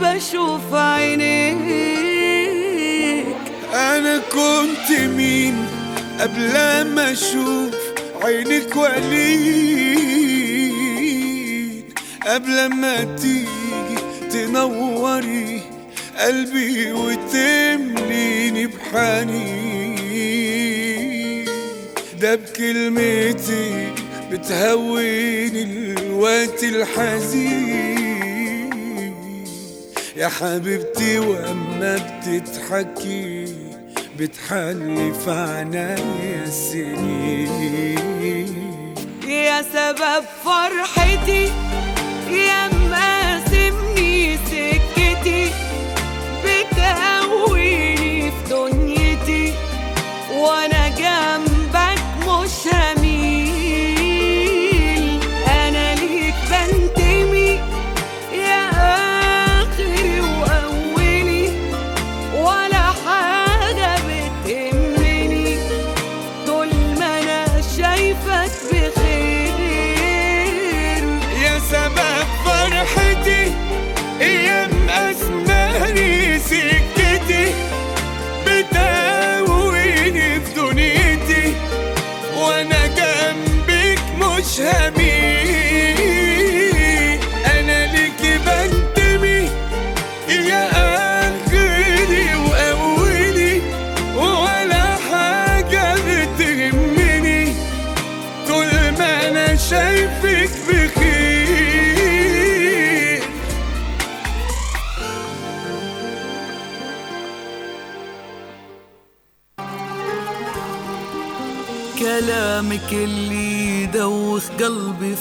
بشوف عينيك. أنا كنت مين قبل ما أشوف عينك ولين قبل ما تيجي تنوري قلبي وتمليني بحنين. ده بكلمتي بتهوني الوقت الحزين. يا حبيبتي وأما بتضحكي بتحلي في عنايا السنين يا سبب فرحتي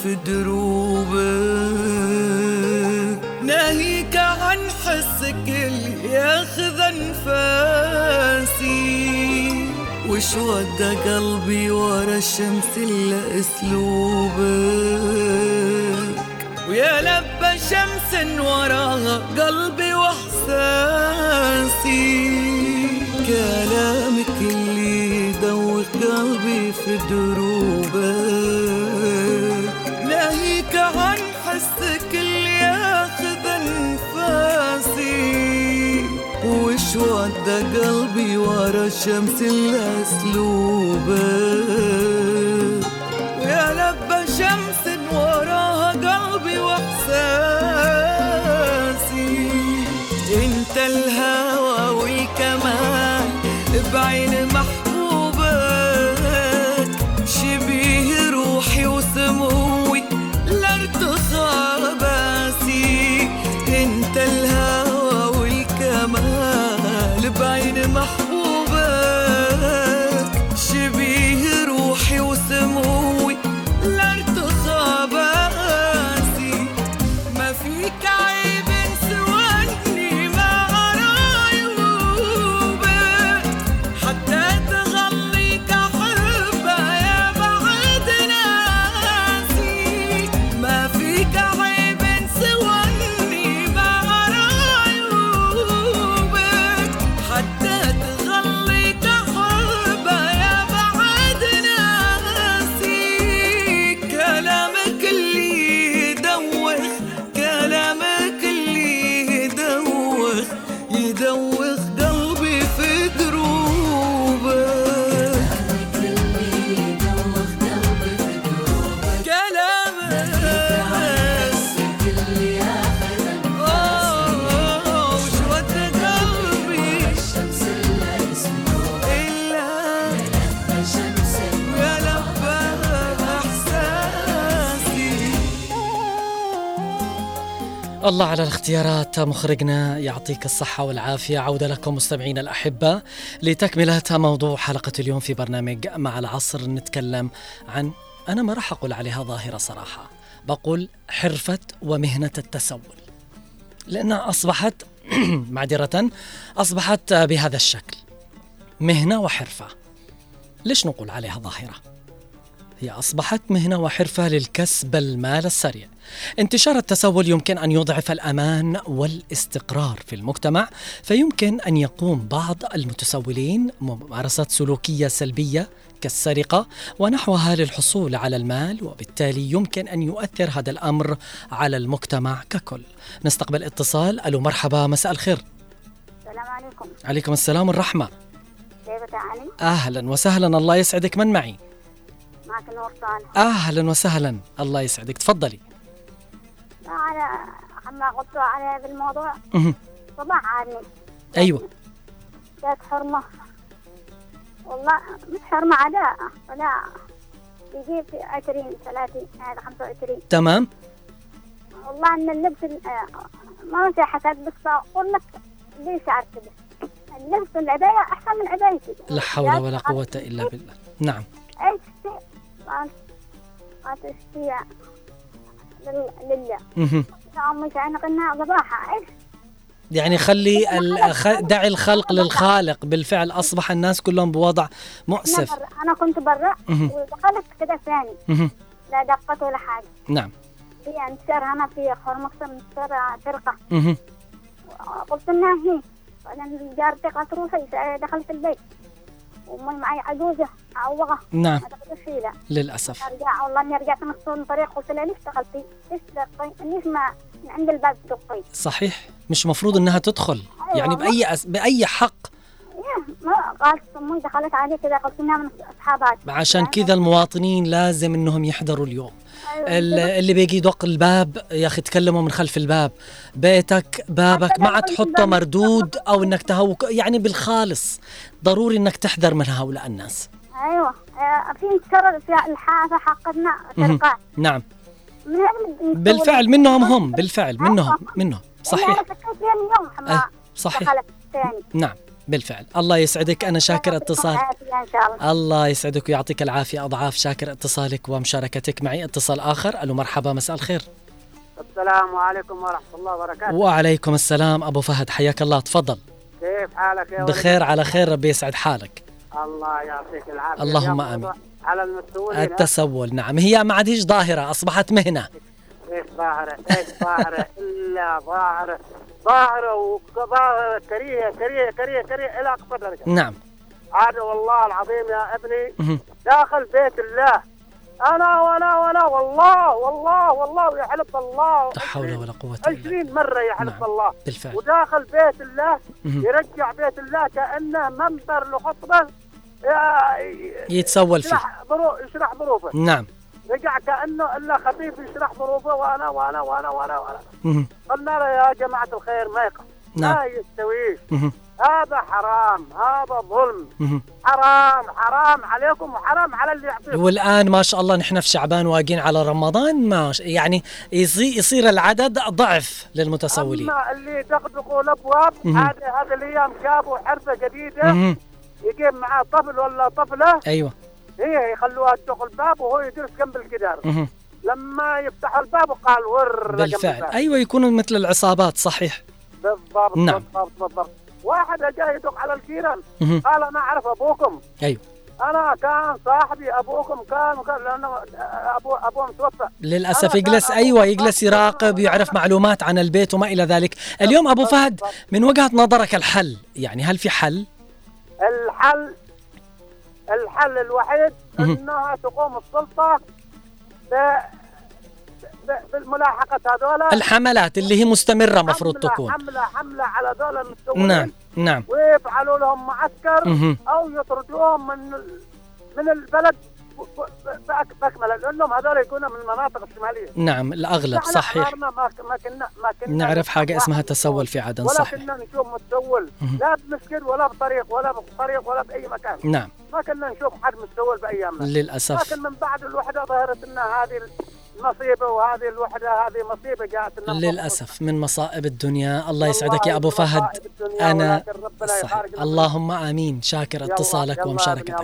في دروبك ناهيك عن حسك اللي ياخذ أنفاسي. وش ودى قلبي ورا الشمس الا اسلوبك ويا لبى شمس وراها قلبي وإحساسي. كلامك اللي يدوخ قلبي في دروبك قلبي ورا الشمس الا اسلوبك ويا لبى شمس وراها قلبي وإحساسي. انت الهوى والكمال بعين محبوبك الله على الاختيارات مخرجنا يعطيك الصحة والعافية. عودة لكم مستمعينا الأحبة لتكملة موضوع حلقة اليوم في برنامج مع العصر. نتكلم عن أنا ما راح أقول عليها ظاهرة صراحة بقول حرفة ومهنة التسول. لأنها أصبحت معذرة أصبحت بهذا الشكل مهنة وحرفة. ليش نقول عليها ظاهرة؟ هي أصبحت مهنة وحرفة للكسب المال السريع. انتشار التسول يمكن أن يضعف الأمان والاستقرار في المجتمع فيمكن أن يقوم بعض المتسولين ممارسات سلوكية سلبية كالسرقة ونحوها للحصول على المال وبالتالي يمكن أن يؤثر هذا الأمر على المجتمع ككل. نستقبل اتصال. ألو مرحبا مساء الخير. السلام عليكم. عليكم السلام والرحمة. كيف تعاني؟ أهلا وسهلا. الله يسعدك. من معي؟ معك نور صالح. أهلا وسهلا. الله يسعدك. تفضلي. أنا عما قلت على هذا الموضوع. صباح عني أيوة. كانت حرمة. والله مش حرمة عداء. ولا يجيب في عشرين ثلاثين هذا خمسة وعشرين. تمام. والله إن اللبس ال- آه، ما في حسد بس أقول لك ليش عارف كده اللبس العباية أحسن من عبايتي لا حول ولا قوة إلا بالله. نعم. إيش لل- لله قلنا صباحا إيش؟ يعني خلي دعي الخلق للخالق بالفعل أصبح الناس كلهم بوضع مؤسف. أنا كنت برا. ودخلت كده ثاني. لا دقت ولا حاجة. نعم. في أنتشار هنا في خرمكسر انتشار فرقه. قلت لها هي بعدين جارتي قالت روحي دخلت البيت. وامي معي عجوزة معوقه نعم. فيها للأسف. أرجع والله إني رجعت نص الطريق قلت لها ليش دخلتي؟ ليش دقي؟ ليش ما من عند الباب تدقي؟ صحيح. مش مفروض إنها تدخل. يعني بأي أس... بأي حق. ما قالت أمي دخلت علي كذا قلت إنها من اصحابك عشان كذا المواطنين لازم إنهم يحضروا اليوم. ال- اللي بيجي يدق الباب يا أخي تكلموا من خلف الباب. بيتك بابك ما عاد تحطه مردود أو إنك تهوك يعني بالخالص. ضروري إنك تحذر من هؤلاء الناس. أيوه. آه، في انتشار في الحافة حقتنا. سرقات نعم. من بالفعل منهم هم. بالفعل منهم منهم. صحيح. يوم أي، ما صحيح. نعم. بالفعل. الله يسعدك. أنا شاكر اتصال. شاء الله. الله يسعدك ويعطيك العافية أضعاف شاكر اتصالك ومشاركتك معي. اتصال آخر. ألو مرحبا مساء الخير. السلام عليكم ورحمة الله وبركاته. وعليكم السلام. أبو فهد حياك الله. تفضل. كيف حالك يا ولد؟ بخير على خير. ربي يسعد حالك. الله يعطيك العافية. اللهم. موضوع على المسؤولين التسول نعم. هي ما عادش ظاهرة أصبحت مهنة. إيش ظاهرة؟ إيش ظاهرة؟ إلا ظاهرة. ظاهرة وظاهرة كريه كريه كريه كريه إلى أقصى درجة. نعم. هذا والله العظيم يا ابني. داخل بيت الله. أنا وأنا وأنا والله والله والله ويحلف الله. لا حول ولا قوة إلا عشرين مرة يحلف نعم. الله. بالفعل. وداخل بيت الله. يرجع بيت الله كأنه منبر لخطبة. يا- يتسول فيه. يشرح ظروفه. نعم. رجع كأنه إلا خفيف يشرح ظروفه وأنا وأنا وأنا وأنا مهم. قلنا له يا جماعة الخير ما يقع نعم. ما يستويش. هذا حرام هذا ظلم. حرام حرام عليكم وحرام على اللي يعطيكم والآن ما شاء الله نحن في شعبان واقين على رمضان ما يعني يصير يصير العدد ضعف للمتسولين أما اللي يدقدقوا الأبواب مهم. هذه هذه الأيام جابوا حرفة جديدة مهم. يجيب معاه طفل ولا طفلة أيوه هي يخلوها تدق الباب وهو يجلس جنب الجدار. لما يفتح الباب وقال ور بالفعل. أيوه يكونوا مثل العصابات صحيح. بالضبط نعم. بالضبط بالضبط. واحد جاي يدق على الجيران. قال أنا أعرف أبوكم. أيوه. أنا كان صاحبي أبوكم كان وكان لأنه أبو ابوه متوفى للأسف يجلس أيوه يجلس يراقب يعرف معلومات عن البيت وما إلى ذلك. اليوم أبو فهد من وجهة نظرك الحل؟ يعني هل في حل؟ الحل الحل الوحيد. إنها تقوم السلطة ب- ب- بالملاحقة هذول الحملات اللي هي مستمرة مفروض حملة- تكون. حمله حملة على دول المستوين نعم نعم. ويفعلوا لهم معسكر مهم. أو يطردوهم من من البلد باكمله لأنهم هذول يكونوا من المناطق الشمالية. نعم الأغلب صحيح. ما ما كنا ما كنا نعرف حاجة اسمها تسول في عدن ولا صحيح كنا نشوف متسول. لا بمسجد ولا بطريق ولا بطريق ولا بأي مكان. نعم. ما كنا نشوف حد متسول بأيامنا. للأسف. لكن من بعد الوحدة ظهرت لنا هذه مصيبه وهذه الوحدة هذه مصيبة جاءت لنا للأسف من مصائب الدنيا. الله يسعدك يا أبو فهد. أنا صحيح. اللهم آمين. شاكر اتصالك ومشاركتك.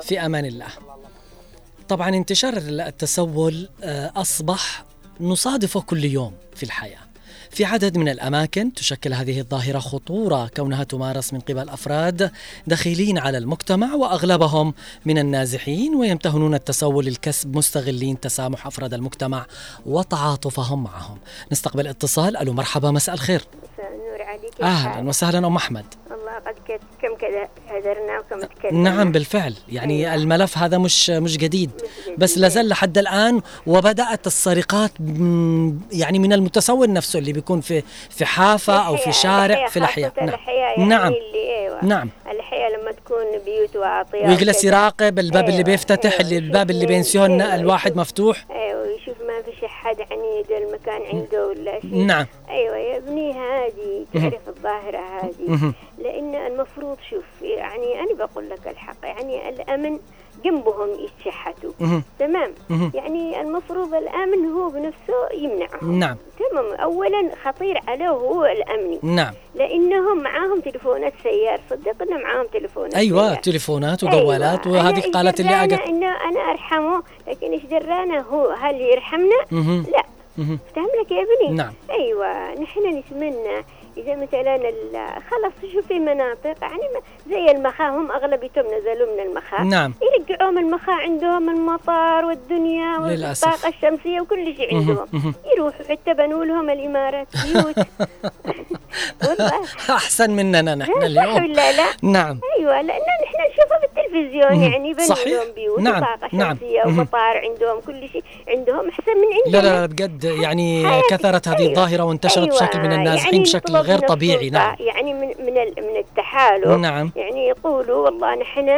في أمان الله. طبعا انتشار التسول آه، أصبح نصادفه كل يوم في الحياة. في عدد من الأماكن تشكل هذه الظاهرة خطورة كونها تمارس من قبل أفراد دخيلين على المجتمع وأغلبهم من النازحين ويمتهنون التسول للكسب مستغلين تسامح أفراد المجتمع وتعاطفهم معهم. نستقبل اتصال. ألو مرحبا مساء الخير. مساء النور عليك أهلا. وسهلا أم أحمد. قد كم كذا هدرنا وكم تكلمنا. نعم بالفعل. يعني أيوة. الملف هذا مش مش جديد. جديد. بس لازال لحد الآن وبدأت السرقات يعني من المتسول نفسه اللي بيكون في في حافة أو في شارع في الأحياء. نعم. يعني نعم. اللي أيوه. نعم. الأحياء لما تكون بيوت وعطيات ويجلس. يراقب الباب اللي أيوة، بيفتتح أيوة. اللي الباب اللي بينسيه أيوة، الواحد مفتوح. أيوه يشوف ما فيش احد عنيد المكان عنده ولا شيء نعم. أيوه يا ابني هذه. تعرف الظاهرة هذه. لأن المفروض شوف يعني أنا بقول لك الحق يعني الأمن جنبهم يتشحتوا. تمام. يعني المفروض الأمن هو بنفسه يمنعهم نعم تمام اولا خطير عليه هو الامني نعم لأنهم معاهم تليفونات سيار صدقنا معاهم تليفونات أيوة سيار. تليفونات وجوالات أيوة. وهذه قالت اللي إنه أنا أرحمه لكن إيش درانا هو هل يرحمنا؟ لا مهم. فهم لك يا ابني نعم. أيوه نحن نتمنى إذا مثلا خلاص شوف في مناطق يعني زي المخا هم أغلبيتهم نزلوا من المخا نعم. يرجعوا من المخا عندهم المطار والدنيا للأسف. والطاقة الشمسية وكل شيء. عندهم. يروحوا حتى بنوا لهم الإمارات بيوت والله أحسن مننا نحن اليوم ولا لا؟ نعم أيوه لأن نحن نشوفها في التلفزيون. يعني بنوا. لهم بيوت نعم. وطاقة نعم. شمسية مهم. ومطار عندهم كل شيء عندهم أحسن من عندنا لا لا بجد يعني. كثرت هذه أيوة. الظاهرة وانتشرت أيوة. بشكل من النازحين يعني بشكل نطلب غير طبيعي نعم. يعني من من من التحالف. نعم. يعني يقولوا والله نحن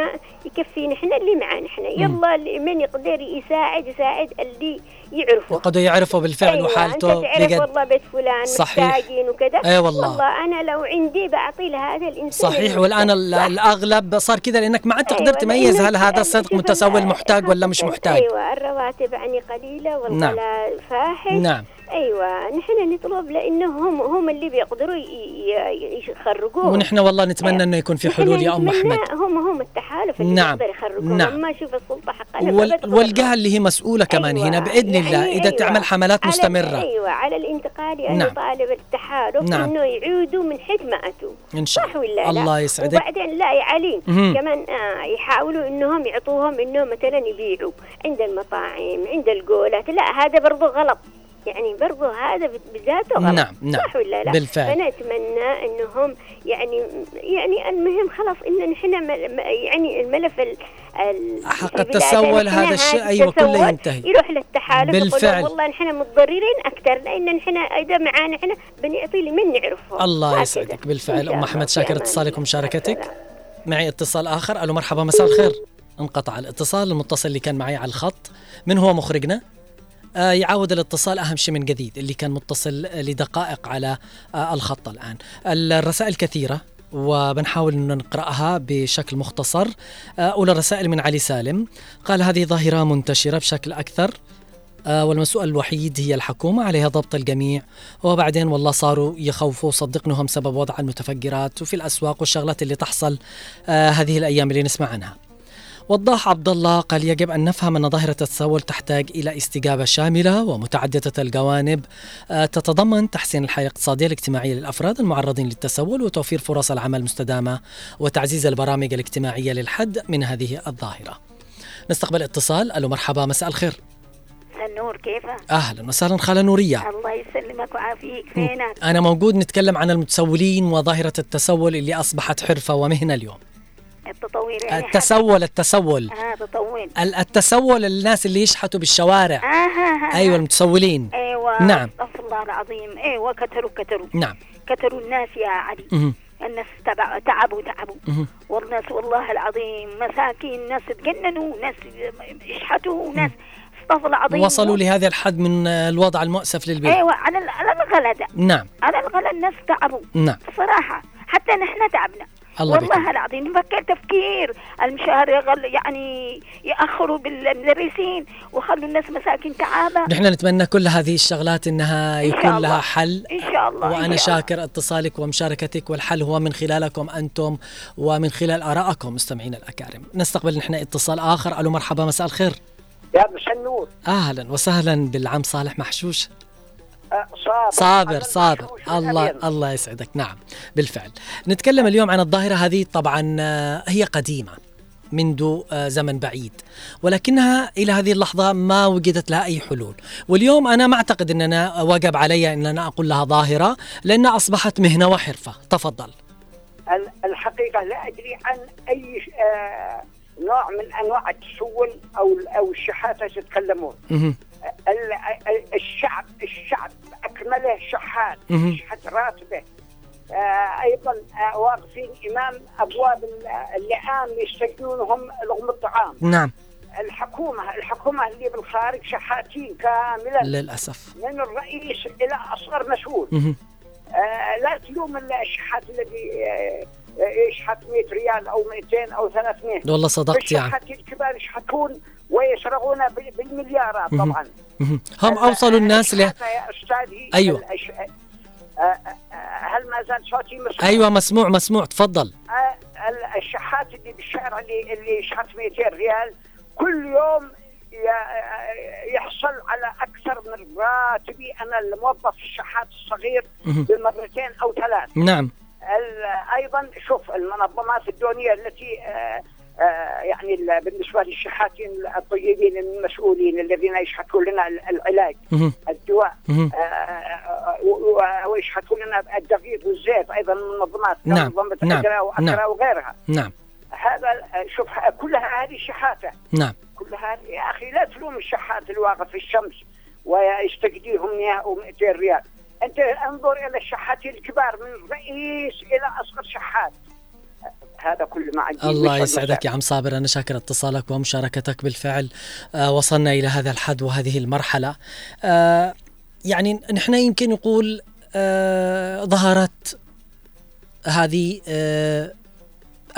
يكفي نحن اللي معنا نحن يلا اللي من يقدر يساعد يساعد اللي يعرفه. قد يعرفوا بالفعل أيوة وحالته انت تعرف والله بيت فلان صحيح. محتاجين وكذا. أي والله. والله أنا لو عندي بعطي لهذا الإنسان صحيح والآن. الأغلب صار كذا لأنك ما عاد تقدر أيوة، تميز هل هذا الصدق متسول محتاج ولا مش محتاج؟ أيوه الرواتب يعني قليلة والغلاء فاحش. نعم. أيوه نحن نطلب لانهم هم اللي بيقدروا يخرجوه ونحن والله نتمنى إنه يكون في حلول يا أم أحمد هم هم التحالف اللي نعم. يقدر يخرجوه نعم. ما أشوف السلطة حقنا وال- والجهة اللي هي مسؤولة كمان أيوة. هنا بإذن الله إذا أيوة. تعمل حملات على- مستمرة أيوه على الانتقال يعني نعم. طالب التحالف نعم. إنه يعودوا من حيث ما اتوا إن شاء صح ولا الله الله يسعدك وبعدين لا يا علي. كمان آه يحاولوا إنهم يعطوهم إنه مثلا يبيعوا عند المطاعم عند الجولات لا هذا برضو غلط يعني برضو هذا بذاته غلط نعم، نعم. صح ولا لا بالفعل. فانا أتمنى إنهم يعني يعني المهم خلاص إن نحن يعني الملف ال حق التسول هذا الشيء أيوة كله ينتهي. يروح للتحالف بالفعل. والله نحن متضررين أكثر لأن نحن إذا معانا نحن بنعطي لمن نعرفه الله. يسعدك إن بالفعل أم. أحمد شاكر اتصالك. ومشاركتك معي اتصال آخر ألو مرحبا مساء الخير انقطع الاتصال المتصل اللي كان معي على الخط من هو مخرجنا يعاود الاتصال أهم شيء من جديد اللي كان متصل لدقائق على آه الخط الآن. الرسائل كثيرة وبنحاول أن نقرأها بشكل مختصر. آه، أولى الرسائل من علي سالم. قال هذه ظاهرة منتشرة بشكل أكثر آه، والمسؤول الوحيد هي الحكومة عليها ضبط الجميع. وبعدين والله صاروا يخوفوا صدقنهم سبب وضع المتفجرات وفي الأسواق والشغلات اللي تحصل آه، هذه الأيام اللي نسمع عنها. وضاح عبد الله قال يجب أن نفهم أن ظاهرة التسول تحتاج إلى استجابة شاملة ومتعددة الجوانب آه، تتضمن تحسين الحياة الاقتصادية الاجتماعية للأفراد المعرضين للتسول وتوفير فرص العمل المستدامه وتعزيز البرامج الاجتماعية للحد من هذه الظاهرة. نستقبل اتصال ألو مرحبا مساء الخير النور كيفك؟ أهلا وسهلا خالة نورية الله يسلمك ويعافيك فينك؟ أنا موجود نتكلم عن المتسولين وظاهرة التسول اللي أصبحت حرفة ومهنة اليوم. التطوير يعني التسول التسول. آه تطوير ال- التسول الناس اللي يشحتوا بالشوارع. آه ها ها أيوه المتسولين. أيوه. نعم. أستغفر الله العظيم. أيوه كتروا كتروا. نعم. كتروا الناس يا علي. مهم. الناس تبع تعبوا تعبوا. والناس والله العظيم مساكين. ناس تجننوا ناس يشحتوا ناس. أستغفر الله العظيم. وصلوا لهذا الحد من الوضع المؤسف للبلاد. أيوه على على الغلا ده. نعم. على الغلا الناس تعبوا. نعم. صراحة حتى نحن تعبنا. الله. والله العظيم نفكر تفكير. المشاهير يغل يعني يأخروا بالمدرسين وخلوا الناس مساكين تعابه نحن نتمنى كل هذه الشغلات إنها إن شاء يكون الله. لها حل. إن شاء الله إن وأنا شاء الله. شاكر اتصالك ومشاركتك والحل هو من خلالكم أنتم ومن خلال ارائكم مستمعينا الأكارم. نستقبل نحن اتصال آخر. ألو مرحبا مساء الخير. يا مساء النور أهلا وسهلا بالعم صالح محشوش. صابر. صابر الله. الله يسعدك. نعم بالفعل. نتكلم اليوم عن الظاهرة هذه. طبعا آه، هي قديمة منذ آه، زمن بعيد ولكنها إلى هذه اللحظة ما وجدت لها أي حلول. واليوم أنا ما أعتقد أننا وجب علي أن أنا أقول لها ظاهرة لأنها أصبحت مهنة وحرفة. تفضل. ال- الحقيقة لا أدري عن أي آه، نوع من أنواع التسول أو أو الشحاتة تتكلمون الشعب الشعب أكمله شحات. شحات راتبه. آه، أيضا آه، واقفين أمام أبواب ال- اللئام يستجدونهم لغم الطعام. نعم. الحكومة الحكومة اللي بالخارج شحاتين كاملا للأسف. من الرئيس إلى أصغر مسؤول. آه، لا تلوم الشحات الذي آه، يشحت 100 ريال أو 200 أو 300 والله صدقت يعني. الكبار يشحتون ويسرقون بال- بالمليارات. طبعا. هم أوصلوا الناس ل يا استاذي أيوة. الأش- آه، آه، هل ما زال صوتي مسموع؟ أيوة مسموع مسموع تفضل آه، ال- الشحات اللي بالشارع اللي اللي يشحت 200 ريال كل يوم يحصل على أكثر من راتبي أنا الموظف الشحات الصغير. بمرتين أو ثلاث نعم أيضا شوف المنظمات الدوليه التي آه، آه، يعني ال- بالنسبة للشحاتين الطيبين المسؤولين الذين يشحتون لنا ال- العلاج. الدواء. آه، ويشحتون لنا الدقيق والزيت أيضا المنظمات نعم، منظمه نعم، نعم. وغيرها نعم هذا شوف كلها هذه شحاته نعم كلها يا أخي لا تلوم الشحات الواقف في الشمس ويستجديهم 100 أو 200 ريال أنت أنظر إلى الشحاتين الكبار من رئيس إلى أصغر شحات. هذا كل ما عندي الله يسعدك يا عم صابر. أنا شاكر اتصالك ومشاركتك بالفعل. آه وصلنا إلى هذا الحد وهذه المرحلة. آه يعني نحن يمكن نقول آه ظهرت هذه آه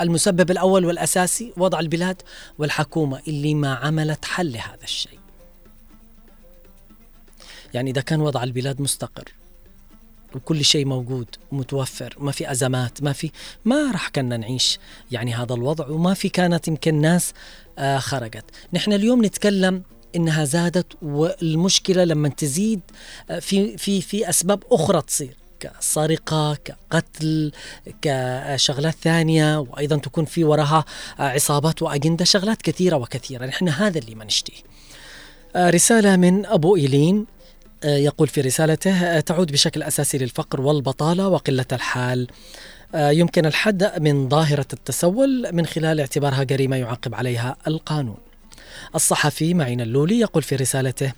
المسبب الأول والأساسي وضع البلاد والحكومة اللي ما عملت حل لهذا الشيء. يعني إذا كان وضع البلاد مستقر وكل شيء موجود متوفر ما في أزمات ما في ما راح كنا نعيش يعني هذا الوضع وما في كانت يمكن ناس آه خرجت. نحن اليوم نتكلم إنها زادت والمشكلة لما تزيد آه، في في في أسباب أخرى تصير كسرقة كقتل كشغلات ثانية وأيضا تكون في وراها آه، عصابات وأجندة شغلات كثيرة وكثيرة. نحن هذا اللي ما نشتيه آه، رسالة من أبو إيلين. آه، يقول في رسالته آه، تعود بشكل أساسي للفقر والبطالة وقلة الحال آه، يمكن الحد من ظاهرة التسول من خلال اعتبارها جريمة يعاقب عليها القانون. الصحفي معين اللولي يقول في رسالته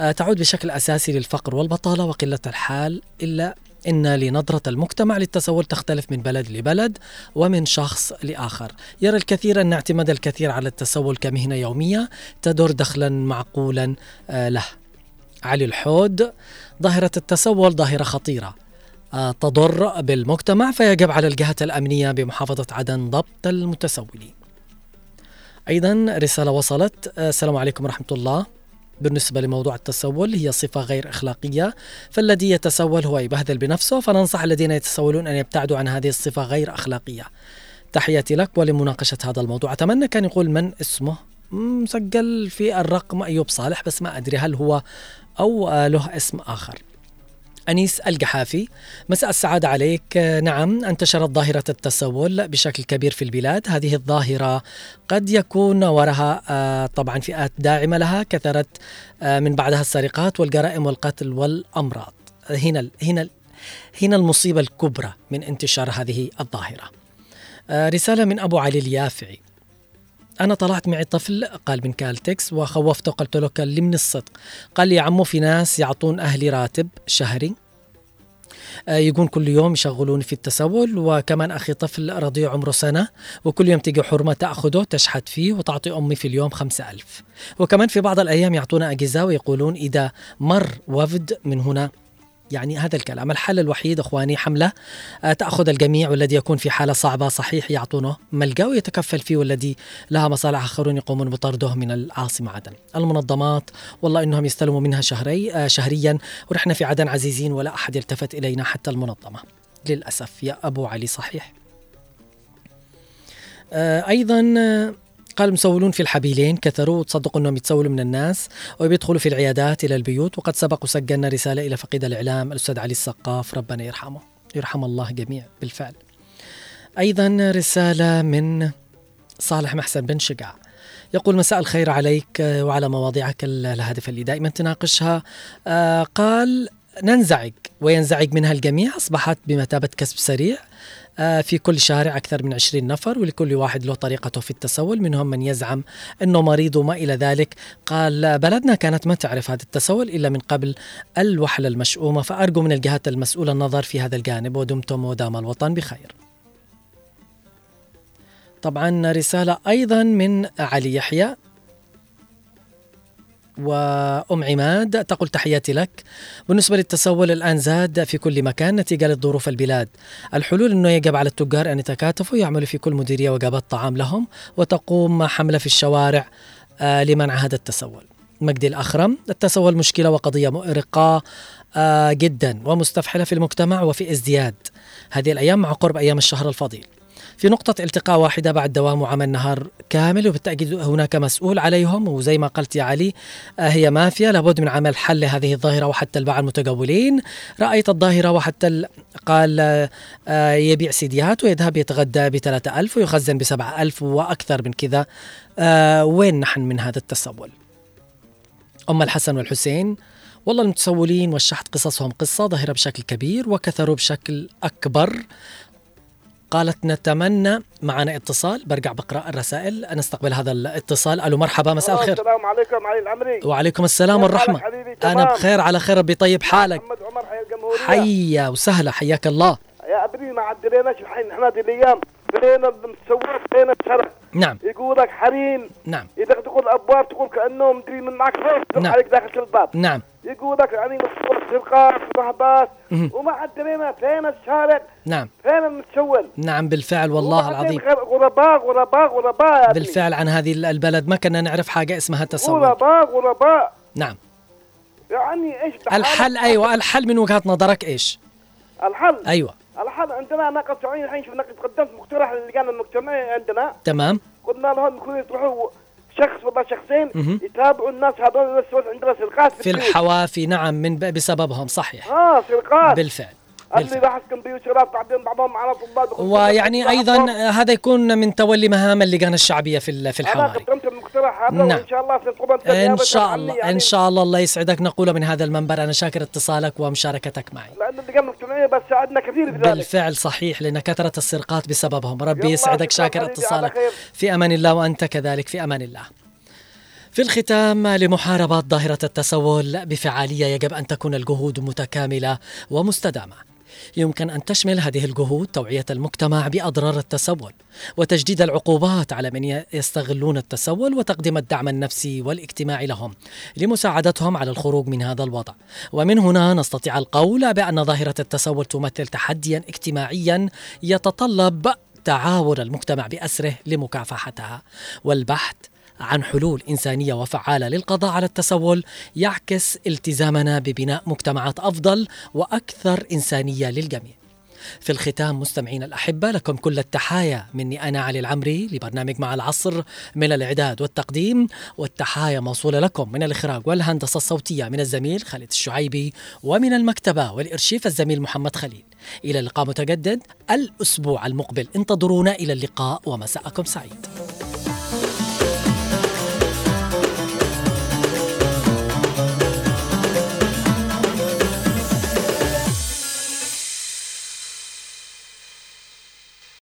آه، تعود بشكل أساسي للفقر والبطالة وقلة الحال إلا إن لنظرة المجتمع للتسول تختلف من بلد لبلد ومن شخص لآخر. يرى الكثير أن اعتماد الكثير على التسول كمهنة يومية تدر دخلا معقولا آه، له. علي الحود ظاهرة التسول ظاهرة خطيرة. آه، تضر بالمجتمع فيجب على الجهات الأمنية بمحافظة عدن ضبط المتسولين أيضا رسالة وصلت. آه، السلام عليكم ورحمة الله. بالنسبة لموضوع التسول هي صفة غير أخلاقية. فالذي يتسول هو يبهذل بنفسه فننصح الذين يتسولون أن يبتعدوا عن هذه الصفة غير أخلاقية. تحياتي لك ولمناقشة هذا الموضوع. أتمنى كان يقول من اسمه. مسجل في الرقم أيوب صالح بس ما أدري هل هو أو له اسم آخر. أنيس الجحافي مساء السعادة عليك. نعم انتشرت ظاهرة التسول بشكل كبير في البلاد. هذه الظاهرة قد يكون وراها آه، طبعا فئات داعمة لها كثرت آه، من بعدها السرقات والجرائم والقتل والأمراض. هنا هنا هنا المصيبة الكبرى من انتشار هذه الظاهرة. آه، رسالة من أبو علي اليافعي. أنا طلعت معي طفل قال من كالتكس وخوفته قلت له كلمني الصدق. قال لي يا عمو في ناس يعطون أهلي راتب شهري آه، يقول كل يوم يشغلوني في التسول وكمان أخي طفل رضيع عمره سنة وكل يوم تيجي حرمة تأخذه تشحت فيه وتعطي أمي في اليوم خمسة ألف. وكمان في بعض الأيام يعطونا أجهزة ويقولون إذا مر وفد من هنا يعني هذا الكلام الحل الوحيد إخواني حملة آه، تأخذ الجميع والذي يكون في حالة صعبة صحيح يعطونه ملجأ ويتكفل فيه والذي لها مصالح آخرون يقومون بطرده من العاصمة عدن. المنظمات والله إنهم يستلموا منها شهري آه، شهريا ونحن في عدن عزيزين ولا أحد يلتفت إلينا حتى المنظمة. للأسف يا أبو علي صحيح. آه، أيضا قال المسولون في الحبيلين كثروا وتصدقوا أنهم يتسولوا من الناس وبيدخلوا في العيادات إلى البيوت وقد سبق وسجلنا رسالة إلى فقيد الإعلام الأستاذ علي السقاف ربنا يرحمه يرحم الله جميع بالفعل. أيضا رسالة من صالح محسن بن شقع يقول مساء الخير عليك وعلى مواضيعك ال- الهادفة اللي دائما تناقشها آه، قال ننزعج وينزعج منها الجميع أصبحت بمثابة كسب سريع في كل شارع أكثر من 20 نفر ولكل واحد له طريقته في التسول منهم من يزعم أنه مريض وما إلى ذلك. قال بلدنا كانت ما تعرف هذا التسول إلا من قبل الوحلة المشؤومة. فأرجو من الجهات المسؤولة النظر في هذا الجانب ودمتم ودام الوطن بخير. طبعا رسالة أيضا من علي يحيى. وأم عماد تقول تحياتي لك. بالنسبة للتسول الآن زاد في كل مكان نتيجة لظروف البلاد. الحلول أنه يجب على التجار أن يتكاتفوا يعملوا في كل مديرية وجبات طعام لهم وتقوم حملة في الشوارع آه، لمنع هذا التسول. مجدي الأخرم التسول مشكلة وقضية مؤرقة آه، جدا ومستفحلة في المجتمع وفي ازدياد. هذه الأيام مع قرب أيام الشهر الفضيل. في نقطة التقاء واحدة بعد دوام وعمل نهار كامل وبالتأكيد هناك مسؤول عليهم وزي ما قلت يا علي آه، هي مافيا لابد من عمل حل لهذه الظاهرة وحتى الباعة المتجولين رأيت الظاهرة وحتى ال- قال آه، يبيع سيديات ويذهب يتغدى بثلاثة ألف ويخزن بسبعة ألف وأكثر من كذا. آه، وين نحن من هذا التسول؟ أم الحسن والحسين والله المتسولين والشحت قصصهم قصة ظاهرة بشكل كبير وكثروا بشكل أكبر. قالت نتمنى معنا اتصال. برجع بقرأ الرسائل. نستقبل هذا الاتصال. ألو مرحبا مساء الخير. السلام عليكم. علي العمري. وعليكم السلام والرحمة؟ أنا. بخير على خير ربي طيب حالك؟ محمد عمر حي الجمهورية. حيا وسهلا حياك الله. يا أبني ما عدلناش الحين إحنا هذه الأيام. بين المتسوق بين الشرع نعم. يقول لك حريم. نعم. إذا تقول الأبواب تقول كانه مدري من معك فوق نعم. عليك داخل الباب. نعم. يقول لك يعني مصور سرقات ومهبات مهم. وما عدلنا فين الشارع؟ نعم. فين المتسول؟ نعم بالفعل والله العظيم. غرباء غرباء غرباء. بالفعل عن هذه البلد ما كنا نعرف حاجة اسمها تسول غرباء غرباء. نعم. يعني إيش الحل أيوه الحل من وجهه نظرك إيش؟ الحل. أيوه. الحل عندنا ناقة سعودية الحين شفنا قدمت مقترح للجان المجتمعي عندنا تمام قلنا لهم يكونوا يروحوا شخص ولا شخصين. يتابعوا الناس هذول سوت عندنا سرقات في البيوت. الحوافي نعم من بسببهم صحيح آه سرقات بالفعل اللي لاحظ كمبيوترات بعدين بعضهم على طلاب ويعني أيضا. هذا يكون من تولي مهام اللجان الشعبية في في أنا الحواري قدمت المقترح هذا نعم. وان شاء الله سنقوم إن شاء الله إن شاء الله الله يسعدك. نقول من هذا المنبر أنا شاكر اتصالك ومشاركتك معي. لأن اللجان المجتمعيه بس ساعدنا كثير في ذلك. بالفعل صحيح لأن كثرة السرقات بسببهم. ربي يسعدك شاكر اتصالك. في أمان الله وأنت كذلك في أمان الله. في الختام لمحاربة ظاهرة التسول بفعالية يجب أن تكون الجهود متكاملة ومستدامة. يمكن أن تشمل هذه الجهود توعية المجتمع بأضرار التسول وتجديد العقوبات على من يستغلون التسول وتقديم الدعم النفسي والاجتماعي لهم لمساعدتهم على الخروج من هذا الوضع. ومن هنا نستطيع القول بأن ظاهرة التسول تمثل تحديا اجتماعيا يتطلب تعاون المجتمع بأسره لمكافحتها. والبحث عن حلول إنسانية وفعالة للقضاء على التسول يعكس التزامنا ببناء مجتمعات أفضل وأكثر إنسانية للجميع. في الختام مستمعين الأحبة لكم كل التحايا مني أنا علي العمري لبرنامج مع العصر من الإعداد والتقديم والتحايا موصولة لكم من الإخراج والهندسة الصوتية من الزميل خالد الشعيبي ومن المكتبة والإرشيف الزميل محمد خليل. إلى اللقاء متجدد الأسبوع المقبل. انتظرونا إلى اللقاء ومساءكم سعيد.